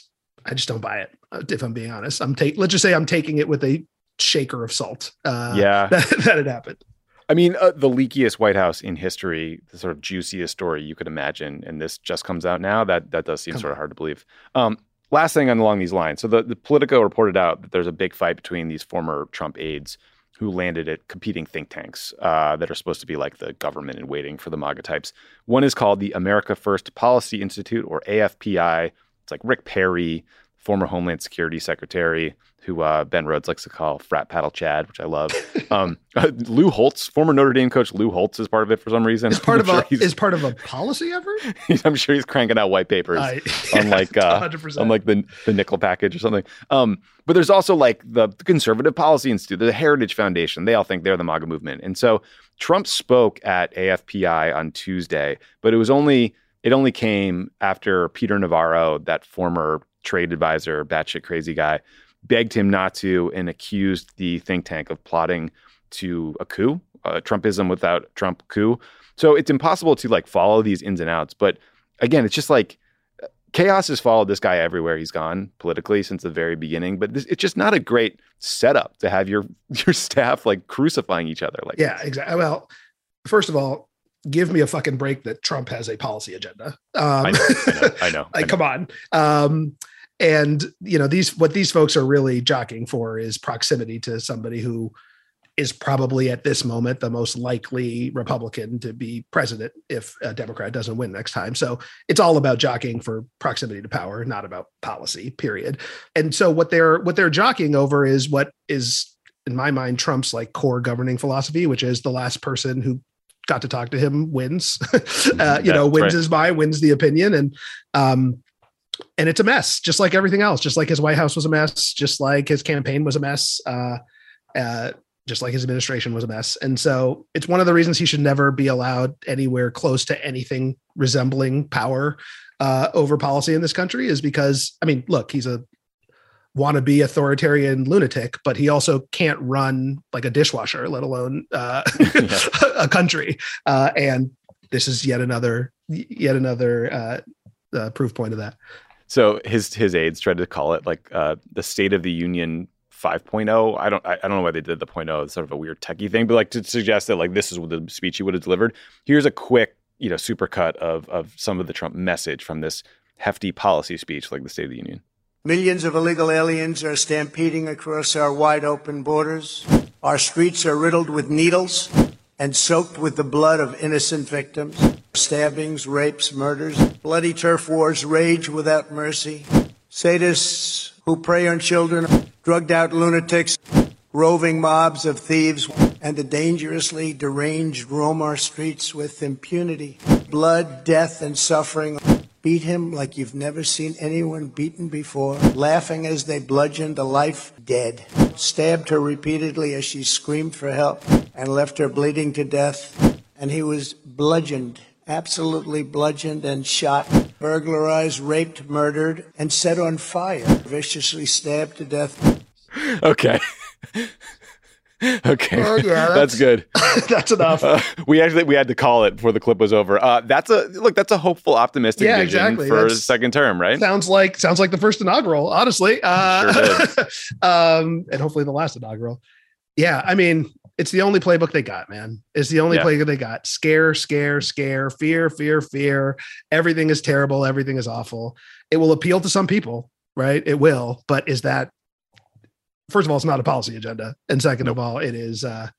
Speaker 2: I just don't buy it. uh, If I'm being honest, I'm take. Let's just say I'm taking it with a shaker of salt. Uh,
Speaker 1: yeah,
Speaker 2: that, that had happened.
Speaker 1: I mean, uh, the leakiest White House in history, the sort of juiciest story you could imagine, and this just comes out now. That that does seem
Speaker 2: Come
Speaker 1: sort
Speaker 2: on.
Speaker 1: of hard to believe. Um, last thing along these lines. So the, the Politico reported out that there's a big fight between these former Trump aides who landed at competing think tanks uh, that are supposed to be like the government in waiting for the MAGA types. One is called the America First Policy Institute, or AFPI. It's like Rick Perry, former Homeland Security Secretary, who uh, Ben Rhodes likes to call frat paddle Chad, which I love. Um, Lou Holtz, former Notre Dame coach Lou Holtz, is part of it for some reason.
Speaker 2: Is part
Speaker 1: I'm
Speaker 2: of a
Speaker 1: sure he's-
Speaker 2: is part of a policy effort.
Speaker 1: I'm sure he's cranking out white papers
Speaker 2: I-
Speaker 1: unlike uh,
Speaker 2: 100%.
Speaker 1: unlike the the nickel package or something. Um, but there's also like the Conservative Policy Institute, the Heritage Foundation. They all think they're the MAGA movement, and so Trump spoke at AFPI on Tuesday, but it was only it only came after Peter Navarro, that former trade advisor, batshit crazy guy, begged him not to and accused the think tank of plotting to a coup, a Trumpism without Trump coup. So it's impossible to like follow these ins and outs. But again, it's just like chaos has followed this guy everywhere he's gone politically since the very beginning. But this, it's just not a great setup to have your your staff like crucifying each other. Like
Speaker 2: yeah, exactly. Well, first of all, give me a fucking break that Trump has a policy agenda. Um,
Speaker 1: I know, I know, I know. I
Speaker 2: like,
Speaker 1: know.
Speaker 2: come on. Um, and you know these what these folks are really jockeying for is proximity to somebody who is probably at this moment the most likely Republican to be president if a Democrat doesn't win next time. So it's all about jockeying for proximity to power, not about policy. Period. And so what they're what they're jockeying over is what is in my mind Trump's like core governing philosophy, which is the last person who got to talk to him wins. uh, you
Speaker 1: Yeah,
Speaker 2: know, wins
Speaker 1: right.
Speaker 2: his mind, wins the opinion, and um, and it's a mess, just like everything else. Just like his White House was a mess, just like his campaign was a mess, uh, uh, just like his administration was a mess. And so it's one of the reasons he should never be allowed anywhere close to anything resembling power uh, over policy in this country. Is because I mean, look, he's a wannabe authoritarian lunatic, but he also can't run like a dishwasher, let alone uh,
Speaker 1: Yeah.
Speaker 2: a country. Uh, and this is yet another yet another uh, uh, proof point of that.
Speaker 1: So his his aides tried to call it like uh, the State of the Union 5.0. I don't I, I don't know why they did the point oh. It's sort of a weird techie thing, but like to suggest that like this is what the speech he would have delivered. Here's a quick you know supercut of of some of the Trump message from this hefty policy speech, like the State of the Union.
Speaker 4: Millions of illegal aliens are stampeding across our wide open borders. Our streets are riddled with needles and soaked with the blood of innocent victims. Stabbings, rapes, murders, bloody turf wars rage without mercy. Sadists who prey on children, drugged out lunatics, roving mobs of thieves, and the dangerously deranged roam our streets with impunity. Blood, death, and suffering beat him like you've never seen anyone beaten before, laughing as they bludgeoned a life dead, stabbed her repeatedly as she screamed for help, and left her bleeding to death. And he was bludgeoned, absolutely bludgeoned and shot, burglarized, raped, murdered, and set on fire, viciously stabbed to death.
Speaker 1: Okay. okay,
Speaker 2: Oh, yeah,
Speaker 1: that's,
Speaker 2: that's-
Speaker 1: good.
Speaker 2: That's enough.
Speaker 1: Uh, we actually we had to call it before the clip was over. Uh, that's a look. That's a hopeful, optimistic
Speaker 2: Yeah,
Speaker 1: vision
Speaker 2: exactly.
Speaker 1: for
Speaker 2: That's-
Speaker 1: second term, right?
Speaker 2: sounds like sounds like the first inaugural, honestly. Uh,
Speaker 1: Sure
Speaker 2: um, and hopefully the last inaugural. Yeah, I mean, it's the only playbook they got, man. It's the only
Speaker 1: Yeah.
Speaker 2: playbook they got. Scare, scare, scare, fear, fear, fear. Everything is terrible. Everything is awful. It will appeal to some people, right? It will, but is that first of all, it's not a policy agenda, and second of all, it is. uh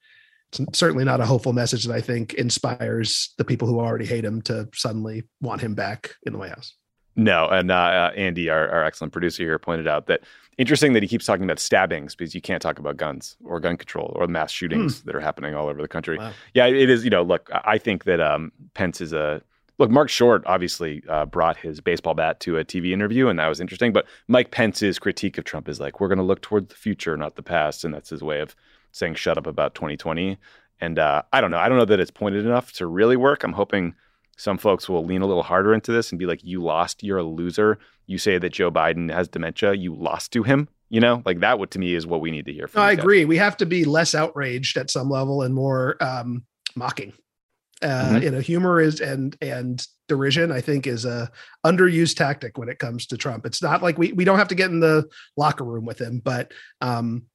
Speaker 2: it's certainly not a hopeful message that I think inspires the people who already hate him to suddenly want him back in the White House.
Speaker 1: No, and uh, uh, Andy, our, our excellent producer here, pointed out that interesting that he keeps talking about stabbings because you can't talk about guns or gun control or mass shootings that are happening all over the country.
Speaker 2: Wow.
Speaker 1: Yeah, it is. You know, look, I I think that um, Pence is a look. Mark Short obviously uh, brought his baseball bat to a TV interview, and that was interesting. But Mike Pence's critique of Trump is like, we're going to look toward the future, not the past, and that's his way of saying shut up about 2020. And uh, I don't know. I don't know that it's pointed enough to really work. I'm hoping some folks will lean a little harder into this and be like, you lost, you're a loser. You say that Joe Biden has dementia, you lost to him. You know, like that would to me is what we need to hear from
Speaker 2: No, I
Speaker 1: these guys.
Speaker 2: agree. We have to be less outraged at some level and more um, mocking. Uh,
Speaker 1: Mhm.
Speaker 2: You know, humor is and and derision. I think is a underused tactic when it comes to Trump. It's not like we we don't have to get in the locker room with him, but um,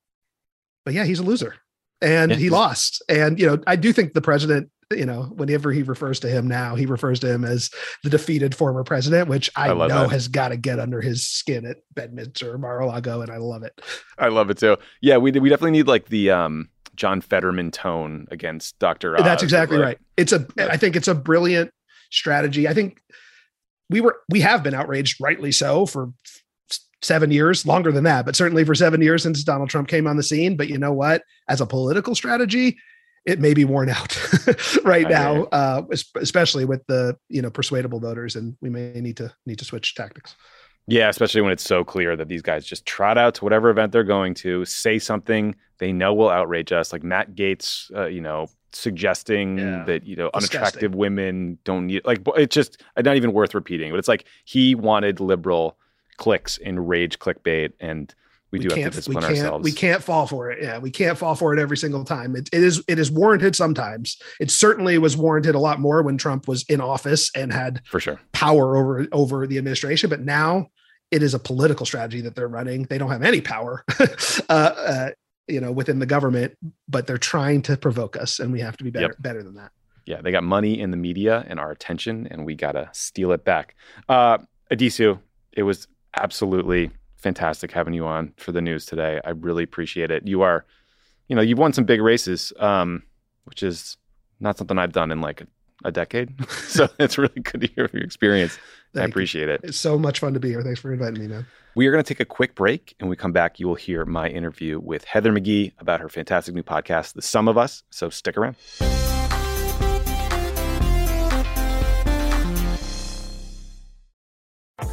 Speaker 2: but yeah, he's a loser and
Speaker 1: Yeah.
Speaker 2: he lost. And you know, I do think the president. You know, whenever he refers to him now, he refers to him as the defeated former president, which I,
Speaker 1: I
Speaker 2: know
Speaker 1: that.
Speaker 2: has got to get under his skin at Bedminster, Mar-a-Lago, and I love it.
Speaker 1: I love it too. Yeah, we we definitely need like the um, John Fetterman tone against Dr.
Speaker 2: That's exactly
Speaker 1: Like,
Speaker 2: right. It's a. I think it's a brilliant strategy. I think we were we have been outraged, rightly so, for seven years, longer than that, but certainly for seven years since Donald Trump came on the scene. But you know what? As a political strategy, it may be worn out right
Speaker 1: I
Speaker 2: now, uh, especially with the you know persuadable voters, and we may need to need to switch tactics.
Speaker 1: Yeah, especially when it's so clear that these guys just trot out to whatever event they're going to, say something they know will outrage us, like Matt Gaetz, uh, you know, suggesting
Speaker 2: Yeah.
Speaker 1: that you know
Speaker 2: Disgusting.
Speaker 1: unattractive women don't need like it's just not even worth repeating. But it's like he wanted liberal clicks and rage clickbait, and we, do have to
Speaker 2: we
Speaker 1: discipline
Speaker 2: can't,
Speaker 1: ourselves.
Speaker 2: We can't fall for it. Yeah, we can't fall for it every single time. It, it is it is warranted sometimes. It certainly was warranted a lot more when Trump was in office and had
Speaker 1: for sure.
Speaker 2: power over over the administration. But now it is a political strategy that they're running. They don't have any power, uh, uh, you know, within the government, but they're trying to provoke us, and we have to be better
Speaker 1: Yep.
Speaker 2: better than that.
Speaker 1: Yeah, they got money in the media and our attention, and we gotta steal it back. Uh, Addisu, it was absolutely fantastic having you on for the news today. I really appreciate it. You are, you know, you've won some big races, um, which is not something I've done in like a, a decade. so it's really good to hear your experience. I
Speaker 2: Thank you.
Speaker 1: appreciate it.
Speaker 2: It's so much fun to be here. Thanks for inviting me, man.
Speaker 1: We are going to take a quick break. And we come back, you will hear my interview with Heather McGhee about her fantastic new podcast, The Sum of Us. So stick around.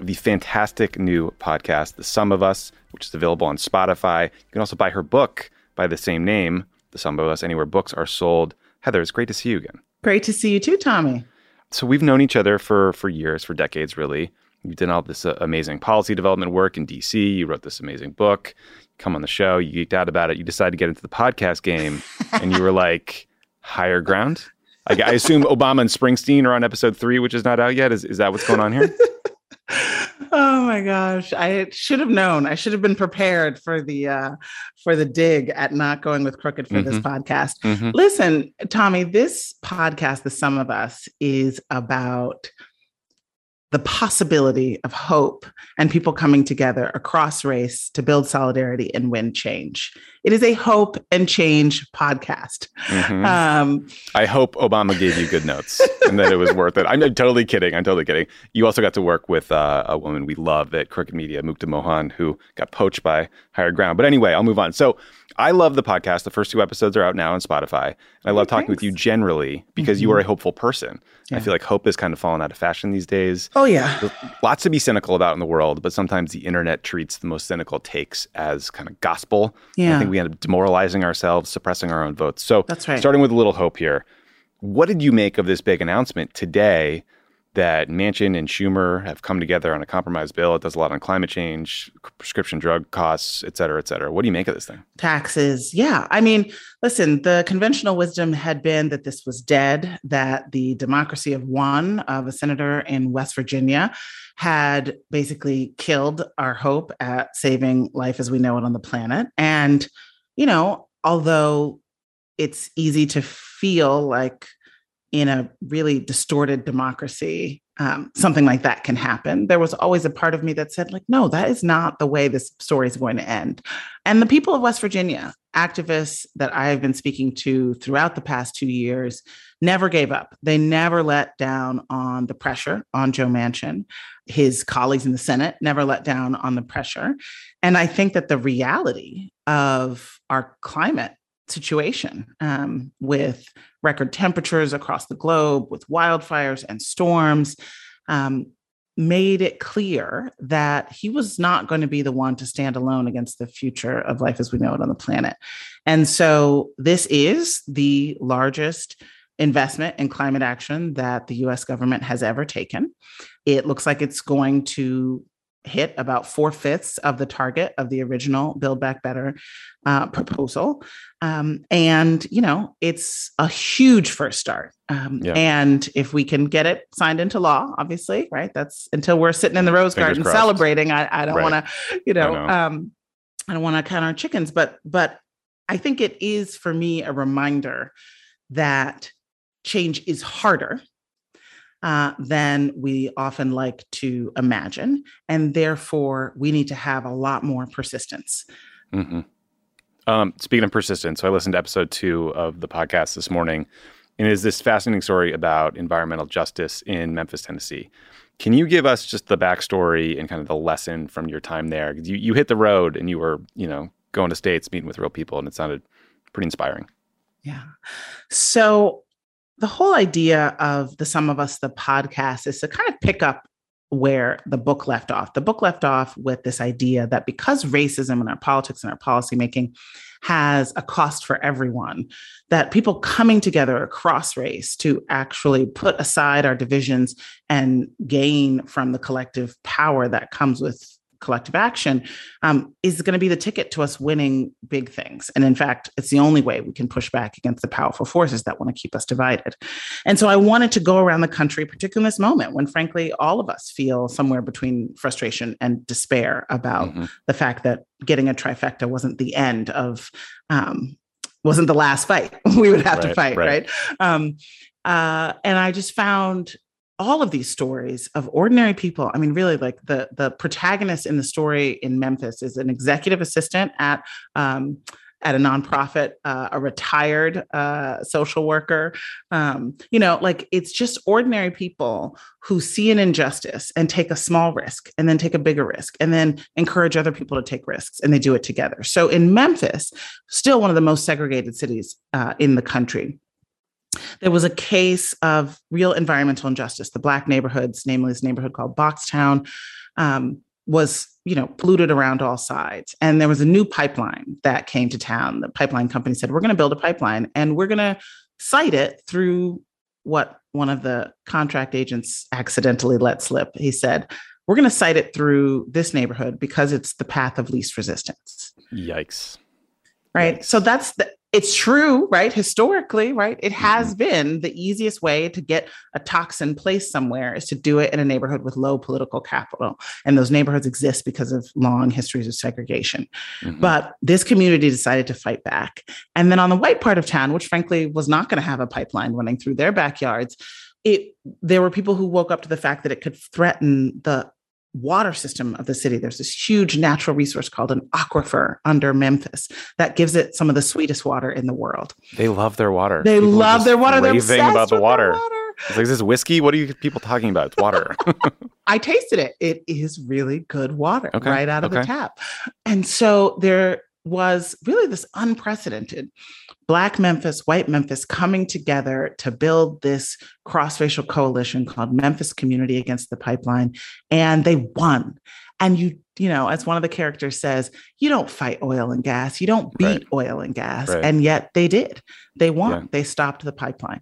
Speaker 1: the fantastic new podcast, The Sum of Us, which is available on Spotify. You can also buy her book by the same name, The Sum of Us, anywhere books are sold. Heather, it's great to see you again.
Speaker 5: Great to see you too, Tommy.
Speaker 1: So we've known each other for for years, for decades, really. You've done all this uh, amazing policy development work in DC. You wrote this amazing book. Come on the show. You geeked out about it. You decided to get into the podcast game, and you were like, Higher Ground. I, I assume Obama and Springsteen are on episode three, which is not out yet. Is, is that what's going on here?
Speaker 5: oh my gosh i should have known i should have been prepared for the uh for the dig at not going with crooked for mm-hmm. this podcast mm-hmm. listen tommy this podcast the sum of us is about the possibility of hope and people coming together across race to build solidarity and win change. It is a hope and change podcast. Mm-hmm.
Speaker 1: Um, I hope Obama gave you good notes and that it was worth it. I'm, I'm, totally kidding. I'm totally kidding. You also got to work with uh, a woman we love at Crooked Media, Mukta Mohan, who got poached by Higher Ground. But anyway, I'll move on. So I love the podcast. The first two episodes are out now on Spotify. And I love talking thanks. with you generally because mm-hmm. you are a hopeful person. Yeah. I feel like hope has kind of fallen out of fashion these days.
Speaker 5: Oh, yeah.
Speaker 1: There's lots to be cynical about in the world, but sometimes the internet treats the most cynical takes as kind of gospel. Yeah. I think we end up demoralizing ourselves, suppressing our own votes. So,
Speaker 5: that's right.
Speaker 1: Starting with a little hope here. What did you make of this big announcement today that Manchin and Schumer have come together on a compromise bill. It does a lot on climate change, prescription drug costs, et cetera, et cetera. What do you make of this thing?
Speaker 5: Taxes. Yeah. I mean, listen, the conventional wisdom had been that this was dead, that the democracy of one of a senator in West Virginia had basically killed our hope at saving life as we know it on the planet. And, you know, although it's easy to feel like in a really distorted democracy, um, something like that can happen. There was always a part of me that said, like, no, that is not the way this story is going to end. And the people of West Virginia, activists that I have been speaking to throughout the past two years, never gave up. They never let down on the pressure on Joe Manchin. His colleagues in the Senate never let down on the pressure. And I think that the reality of our climate situation um, with record temperatures across the globe, with wildfires and storms, um, made it clear that he was not going to be the one to stand alone against the future of life as we know it on the planet. And so, this is the largest investment in climate action that the US government has ever taken. It looks like it's going to hit about four fifths of the target of the original Build Back Better uh, proposal. Um, and, you know, it's a huge first start. Um, yeah. And if we can get it signed into law, obviously, right? That's until we're sitting in the rose Fingers garden crossed. celebrating. I, I don't right. want to, you know, I, know. Um, I don't want to count our chickens, but, but I think it is for me a reminder that change is harder uh, than we often like to imagine. And therefore, we need to have a lot more persistence.
Speaker 1: Mm-hmm. Um, speaking of persistence, so I listened to episode two of the podcast this morning, and it is this fascinating story about environmental justice in Memphis, Tennessee. Can you give us just the backstory and kind of the lesson from your time there? You, you hit the road and you were, you know, going to states, meeting with real people, and it sounded pretty inspiring.
Speaker 5: Yeah. So the whole idea of the Sum of Us, the podcast, is to kind of pick up where the book left off. The book left off with this idea that because racism in our politics and our policymaking has a cost for everyone, that people coming together across race to actually put aside our divisions and gain from the collective power that comes with collective action um, is going to be the ticket to us winning big things. And in fact, it's the only way we can push back against the powerful forces that want to keep us divided. And so I wanted to go around the country, particularly in this moment when, frankly, all of us feel somewhere between frustration and despair about mm-hmm. the fact that getting a trifecta wasn't the end of. Um, wasn't the last fight we would have right, to fight, right? right? Um, uh, and I just found all of these stories of ordinary people i mean really like the the protagonist in the story in memphis is an executive assistant at um, at a nonprofit, uh, a retired uh, social worker. Um, you know, like it's just ordinary people who see an injustice and take a small risk and then take a bigger risk and then encourage other people to take risks and they do it together. So in Memphis, still one of the most segregated cities uh, in the country, there was a case of real environmental injustice. The black neighborhoods, namely this neighborhood called Boxtown, um, was you know polluted around all sides. And there was a new pipeline that came to town. The pipeline company said, "We're going to build a pipeline, and we're going to site it through what one of the contract agents accidentally let slip." He said, "We're going to site it through this neighborhood because it's the path of least resistance."
Speaker 1: Yikes!
Speaker 5: Right. Yikes. So that's the it's true, right? Historically, right? It has mm-hmm. been the easiest way to get a toxin placed somewhere is to do it in a neighborhood with low political capital. And those neighborhoods exist because of long histories of segregation. Mm-hmm. But this community decided to fight back. And then on the white part of town, which frankly was not going to have a pipeline running through their backyards, it there were people who woke up to the fact that it could threaten the water system of the city. There's this huge natural resource called an aquifer under Memphis that gives it some of the sweetest water in the world.
Speaker 1: They love their water.
Speaker 5: They people love their water. They're obsessed
Speaker 1: about the water.
Speaker 5: water.
Speaker 1: It's like, is this whiskey? What are you people talking about? It's water.
Speaker 5: I tasted it. It is really good water okay. right out of okay. the tap. And so there was really this unprecedented Black Memphis, white Memphis coming together to build this cross racial coalition called Memphis Community Against the Pipeline. And they won. And you, you know, as one of the characters says, you don't fight oil and gas, you don't beat right. oil and gas. Right. And yet they did. They won. Yeah. They stopped the pipeline.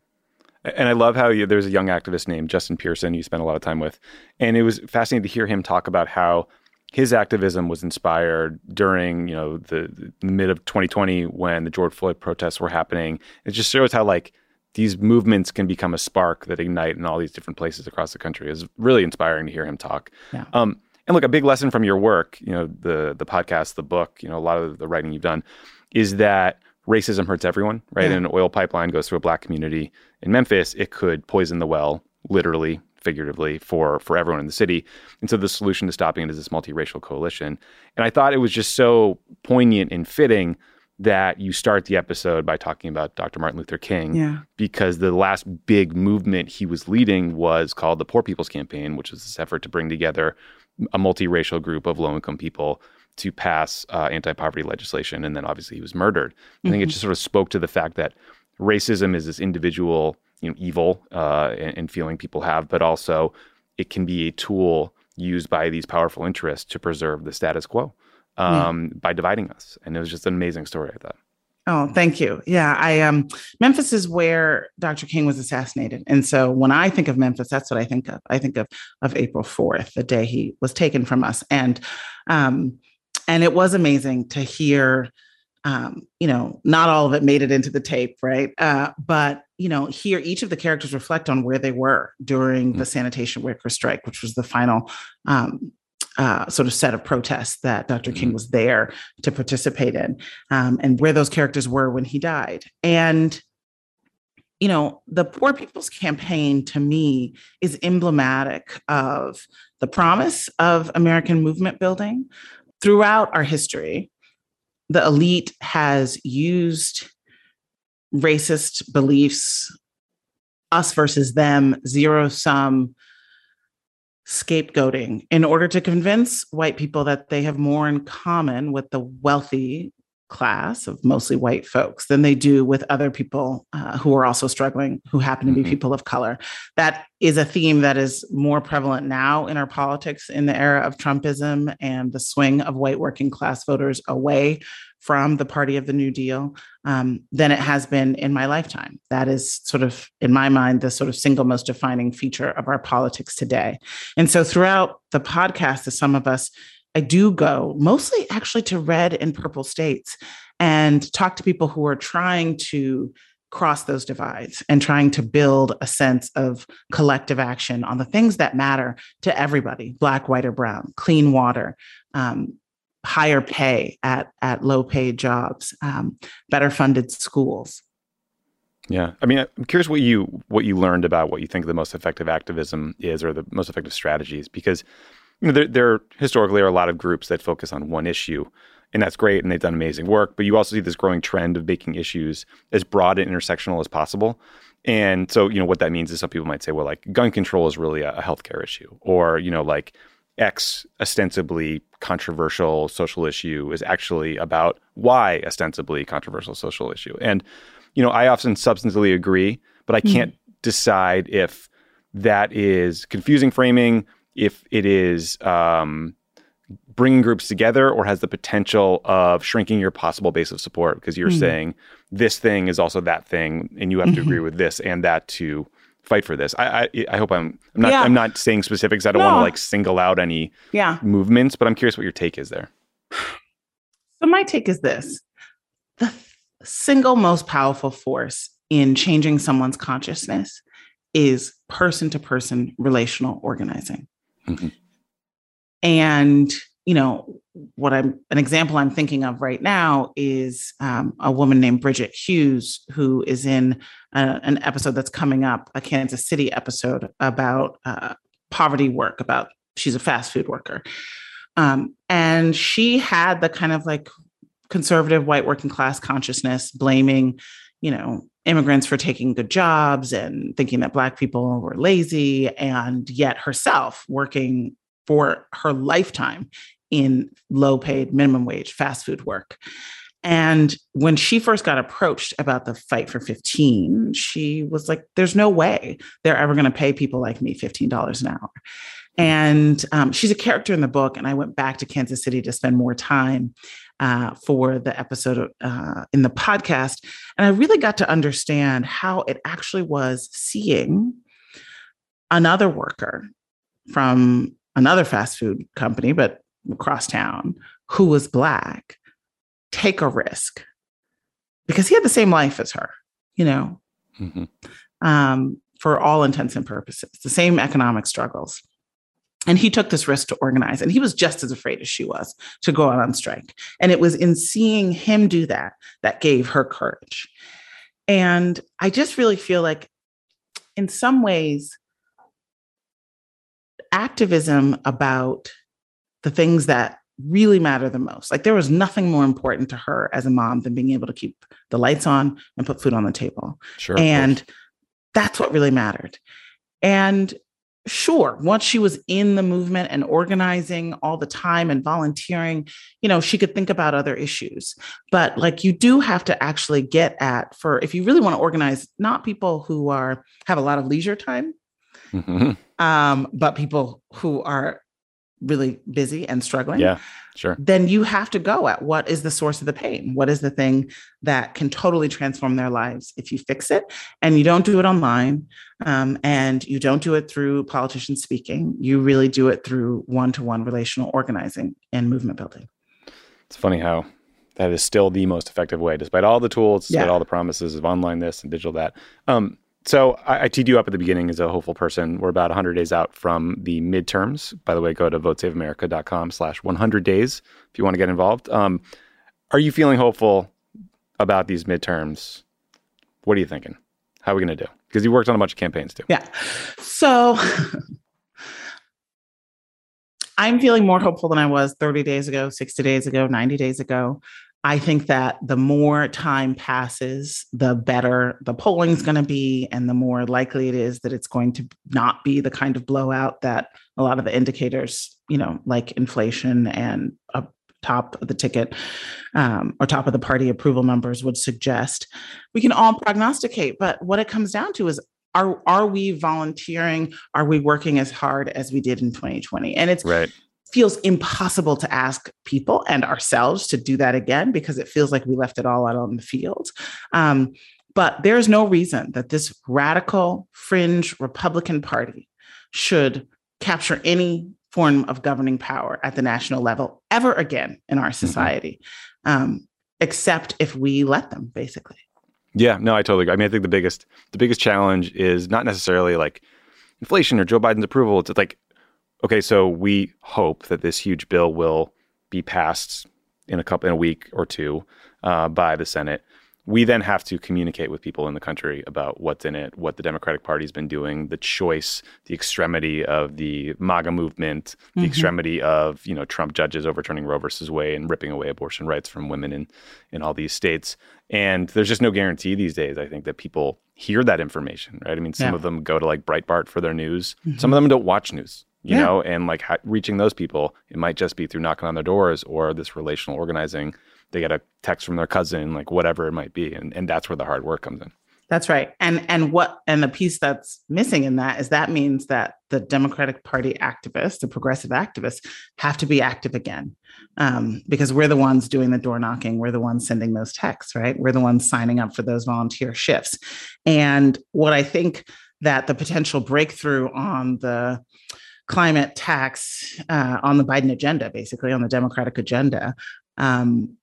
Speaker 1: And I love how you, there's a young activist named Justin Pearson you spent a lot of time with. And it was fascinating to hear him talk about how his activism was inspired during you know the, the, mid of 2020 when the George Floyd protests were happening. It just shows how like these movements can become a spark that ignite in all these different places across the country. It's really inspiring to hear him talk. Yeah. Um, and look, a big lesson from your work, you know, the the podcast, the book, you know, a lot of the writing you've done, is that racism hurts everyone, right? Yeah. And an oil pipeline goes through a black community in Memphis, it could poison the well, literally, figuratively for for everyone in the city. And so the solution to stopping it is this multiracial coalition. And I thought it was just so poignant and fitting that you start the episode by talking about Dr. Martin Luther King
Speaker 5: yeah.
Speaker 1: because the last big movement he was leading was called the Poor People's Campaign, which was this effort to bring together a multiracial group of low-income people to pass uh, anti-poverty legislation. And then obviously he was murdered. Mm-hmm. I think it mm-hmm. just sort of spoke to the fact that racism is this individual you know evil uh, and, and, feeling people have, but also it can be a tool used by these powerful interests to preserve the status quo um, yeah. by dividing us. And it was just an amazing story. I thought.
Speaker 5: Oh, thank you. Yeah, I um Memphis is where Dr. King was assassinated. And so when I think of Memphis, that's what I think of. I think of of April 4th, the day he was taken from us. And um and it was amazing to hear um, you know, not all of it made it into the tape, right? Uh, but you know, here each of the characters reflect on where they were during the mm. sanitation worker strike, which was the final um, uh, sort of set of protests that Dr. Mm-hmm. King was there to participate in, um, and where those characters were when he died. And you know, the Poor People's Campaign to me is emblematic of the promise of American movement building throughout our history the elite has used racist beliefs, us versus them, zero sum scapegoating in order to convince white people that they have more in common with the wealthy class of mostly white folks than they do with other people uh, who are also struggling, who happen to be mm-hmm. people of color. That is a theme that is more prevalent now in our politics in the era of Trumpism and the swing of white working class voters away from the party of the New Deal um, than it has been in my lifetime. That is sort of, in my mind, the sort of single most defining feature of our politics today. And so throughout the podcast, as some of us I do go mostly actually to red and purple states and talk to people who are trying to cross those divides and trying to build a sense of collective action on the things that matter to everybody black white or brown clean water um, higher pay at, at low paid jobs um, better funded schools.
Speaker 1: Yeah. I mean i'm curious what you what you learned about what you think the most effective activism is or the most effective strategies because you know, there, there historically are a lot of groups that focus on one issue, and that's great, and they've done amazing work. But you also see this growing trend of making issues as broad and intersectional as possible. And so, you know, what that means is some people might say, well, like gun control is really a, a healthcare issue, or you know, like X ostensibly controversial social issue is actually about Y ostensibly controversial social issue. And you know, I often substantively agree, but I hmm. can't mm-hmm. decide if that is confusing framing if it is um, bringing groups together or has the potential of shrinking your possible base of support because you're mm-hmm. saying this thing is also that thing and you have to agree mm-hmm. with this and that to fight for this. I I, I hope I'm I'm not yeah. I'm not saying specifics. I don't no. want to like single out any
Speaker 5: yeah.
Speaker 1: movements, but I'm curious what your take is there.
Speaker 5: So my take is this. The single most powerful force in changing someone's consciousness is person to person relational organizing. Mm-hmm. And, you know, what I'm an example I'm thinking of right now is um, a woman named Bridget Hughes, who is in uh, an episode that's coming up, a Kansas City episode about uh, poverty work, about she's a fast food worker. Um, and she had the kind of like conservative white working class consciousness blaming, you know, immigrants for taking good jobs and thinking that black people were lazy and yet herself working for her lifetime in low paid minimum wage fast food work. And when she first got approached about the fight for 15 she was like there's no way they're ever going to pay people like me $15 an hour. And um, she's a character in the book and i went back to kansas city to spend more time uh, for the episode uh, in the podcast. And I really got to understand how it actually was seeing another worker from another fast food company, but across town, who was Black, take a risk because he had the same life as her, you know, mm-hmm. um, for all intents and purposes, the same economic struggles. And he took this risk to organize, and he was just as afraid as she was to go out on strike. And it was in seeing him do that that gave her courage. And I just really feel like, in some ways, activism about the things that really matter the most. Like there was nothing more important to her as a mom than being able to keep the lights on and put food on the table. Sure. And that's what really mattered. And sure once she was in the movement and organizing all the time and volunteering you know she could think about other issues but like you do have to actually get at for if you really want to organize not people who are have a lot of leisure time mm-hmm. um, but people who are really busy and struggling
Speaker 1: yeah Sure.
Speaker 5: Then you have to go at what is the source of the pain? What is the thing that can totally transform their lives if you fix it? And you don't do it online um, and you don't do it through politicians speaking. You really do it through one to one relational organizing and movement building.
Speaker 1: It's funny how that is still the most effective way, despite all the tools, despite yeah. all the promises of online this and digital that. Um, so I, I, teed you up at the beginning as a hopeful person. We're about 100 days out from the midterms. By the way, go to votesaveamerica.com slash 100 days if you want to get involved. Um, are you feeling hopeful about these midterms? What are you thinking? How are we going to do? Because you worked on a bunch of campaigns too.
Speaker 5: Yeah. So I'm feeling more hopeful than I was 30 days ago, 60 days ago, 90 days ago. I think that the more time passes, the better the polling's going to be, and the more likely it is that it's going to not be the kind of blowout that a lot of the indicators, you know, like inflation and top of the ticket um, or top of the party approval numbers would suggest. We can all prognosticate, but what it comes down to is are are we volunteering? Are we working as hard as we did in 2020? And it's right feels impossible to ask people and ourselves to do that again because it feels like we left it all out on the field. Um, but there's no reason that this radical fringe Republican Party should capture any form of governing power at the national level ever again in our mm-hmm. society, mm-hmm. um, except if we let them, basically.
Speaker 1: Yeah, no, I totally agree. I mean, I think the biggest the biggest challenge is not necessarily like inflation or Joe Biden's approval. It's like okay, so we hope that this huge bill will be passed in a couple in a week or two uh, by the Senate. We then have to communicate with people in the country about what's in it, what the Democratic Party's been doing, the choice, the extremity of the MAGA movement, the mm-hmm. extremity of you know Trump judges overturning Roe versus Wade and ripping away abortion rights from women in in all these states. And there's just no guarantee these days. I think that people hear that information, right? I mean, some yeah. of them go to like Breitbart for their news. Mm-hmm. Some of them don't watch news you yeah. know, and like reaching those people, it might just be through knocking on their doors or this relational organizing. They get a text from their cousin, like whatever it might be, and and that's where the hard work comes in.
Speaker 5: That's right. And and what and the piece that's missing in that is that means that the Democratic Party activists, the progressive activists, have to be active again. Um, because we're the ones doing the door knocking, we're the ones sending those texts, right? We're the ones signing up for those volunteer shifts. And what I think that the potential breakthrough on the climate tax uh, on the Biden agenda, basically on the Democratic agenda, um,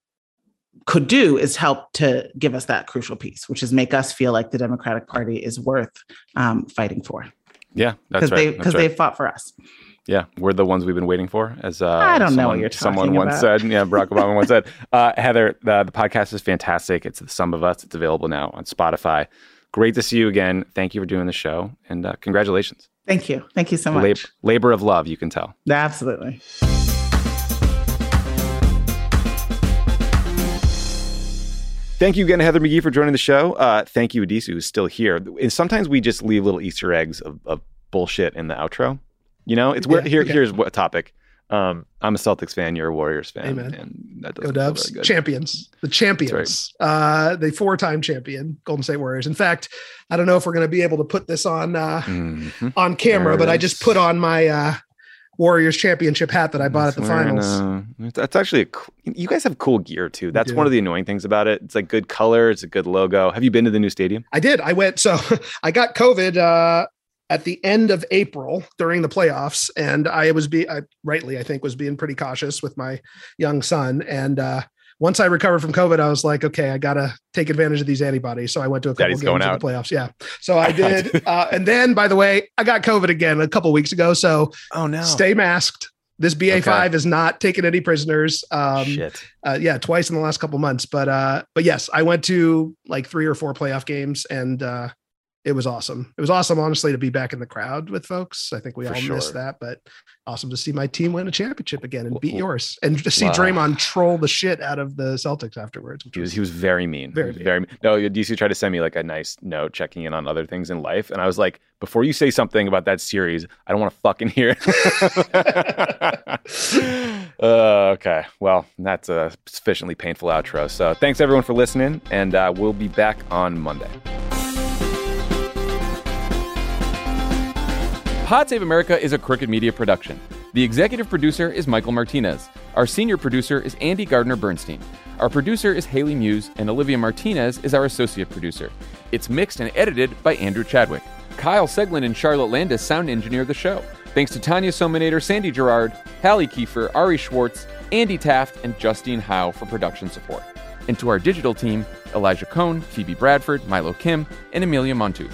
Speaker 5: could do is help to give us that crucial piece, which is make us feel like the Democratic Party is worth um, fighting for.
Speaker 1: Yeah, that's
Speaker 5: right.
Speaker 1: Because
Speaker 5: they, right. they fought for us.
Speaker 1: Yeah, we're the ones we've been waiting for. As uh,
Speaker 5: I don't someone, know what you're talking
Speaker 1: Someone once
Speaker 5: about.
Speaker 1: said, yeah, Barack Obama once said. Uh, Heather, the, the podcast is fantastic. It's the sum of us. It's available now on Spotify. Great to see you again. Thank you for doing the show, and uh, congratulations.
Speaker 5: Thank you. Thank you so much.
Speaker 1: Labor, labor of love, you can tell.
Speaker 5: Absolutely.
Speaker 1: Thank you again, Heather McGhee, for joining the show. Uh, thank you, Addisu, who's still here. And sometimes we just leave little Easter eggs of, of bullshit in the outro. You know, it's yeah, here. Okay. Here's what topic. Um, I'm a Celtics fan. You're a Warriors fan.
Speaker 2: Amen.
Speaker 1: And
Speaker 2: that Go Dubs. Champions. The champions. Right. Uh, the four-time champion Golden State Warriors. In fact, I don't know if we're going to be able to put this on uh, mm-hmm. on camera, but I just put on my uh, Warriors championship hat that I bought at the finals.
Speaker 1: That's actually a you guys have cool gear too. That's one of the annoying things about it. It's like good color. It's a good logo. Have you been to the new stadium?
Speaker 2: I did. I went. So I got COVID uh, at the end of April during the playoffs, and I was be I, rightly I think was being pretty cautious with my young son, and uh, once I recovered from COVID, I was like, okay, I gotta take advantage of these antibodies. So I went to a couple Daddy's games in the playoffs. Yeah. So I did. uh, and then, by the way, I got COVID again a couple weeks ago. So
Speaker 1: oh no,
Speaker 2: stay masked. This BA five okay. is not taking any prisoners. Um,
Speaker 1: Shit.
Speaker 2: Uh, yeah, twice in the last couple months. But uh, but yes, I went to like three or four playoff games, and uh, it was awesome. It was awesome, honestly, to be back in the crowd with folks. I think we For all sure. missed that, but awesome to see my team win a championship again and beat yours, and to see wow. Draymond troll the shit out of the Celtics afterwards.
Speaker 1: He was he was very mean. Very, mean. very mean. No, DC tried to send me like a nice note checking in on other things in life, and I was like, before you say something about that series, I don't want to fucking hear it. uh, okay, well, that's a sufficiently painful outro. So thanks everyone for listening, and uh, we'll be back on Monday. Pod Save America is a Crooked Media production. The executive producer is Michael Martinez. Our senior producer is Andy Gardner Bernstein. Our producer is Haley Muse, and Olivia Martinez is our associate producer. It's mixed and edited by Andrew Chadwick. Kyle Seglin and Charlotte Landes sound engineer the show. Thanks to Tanya Somanader, Sandy Girard, Hallie Kiefer, Ari Schwartz, Andy Taft, and Justine Howe for production support. And to our digital team, Elijah Cone, Phoebe Bradford, Milo Kim, and Amelia Montooth.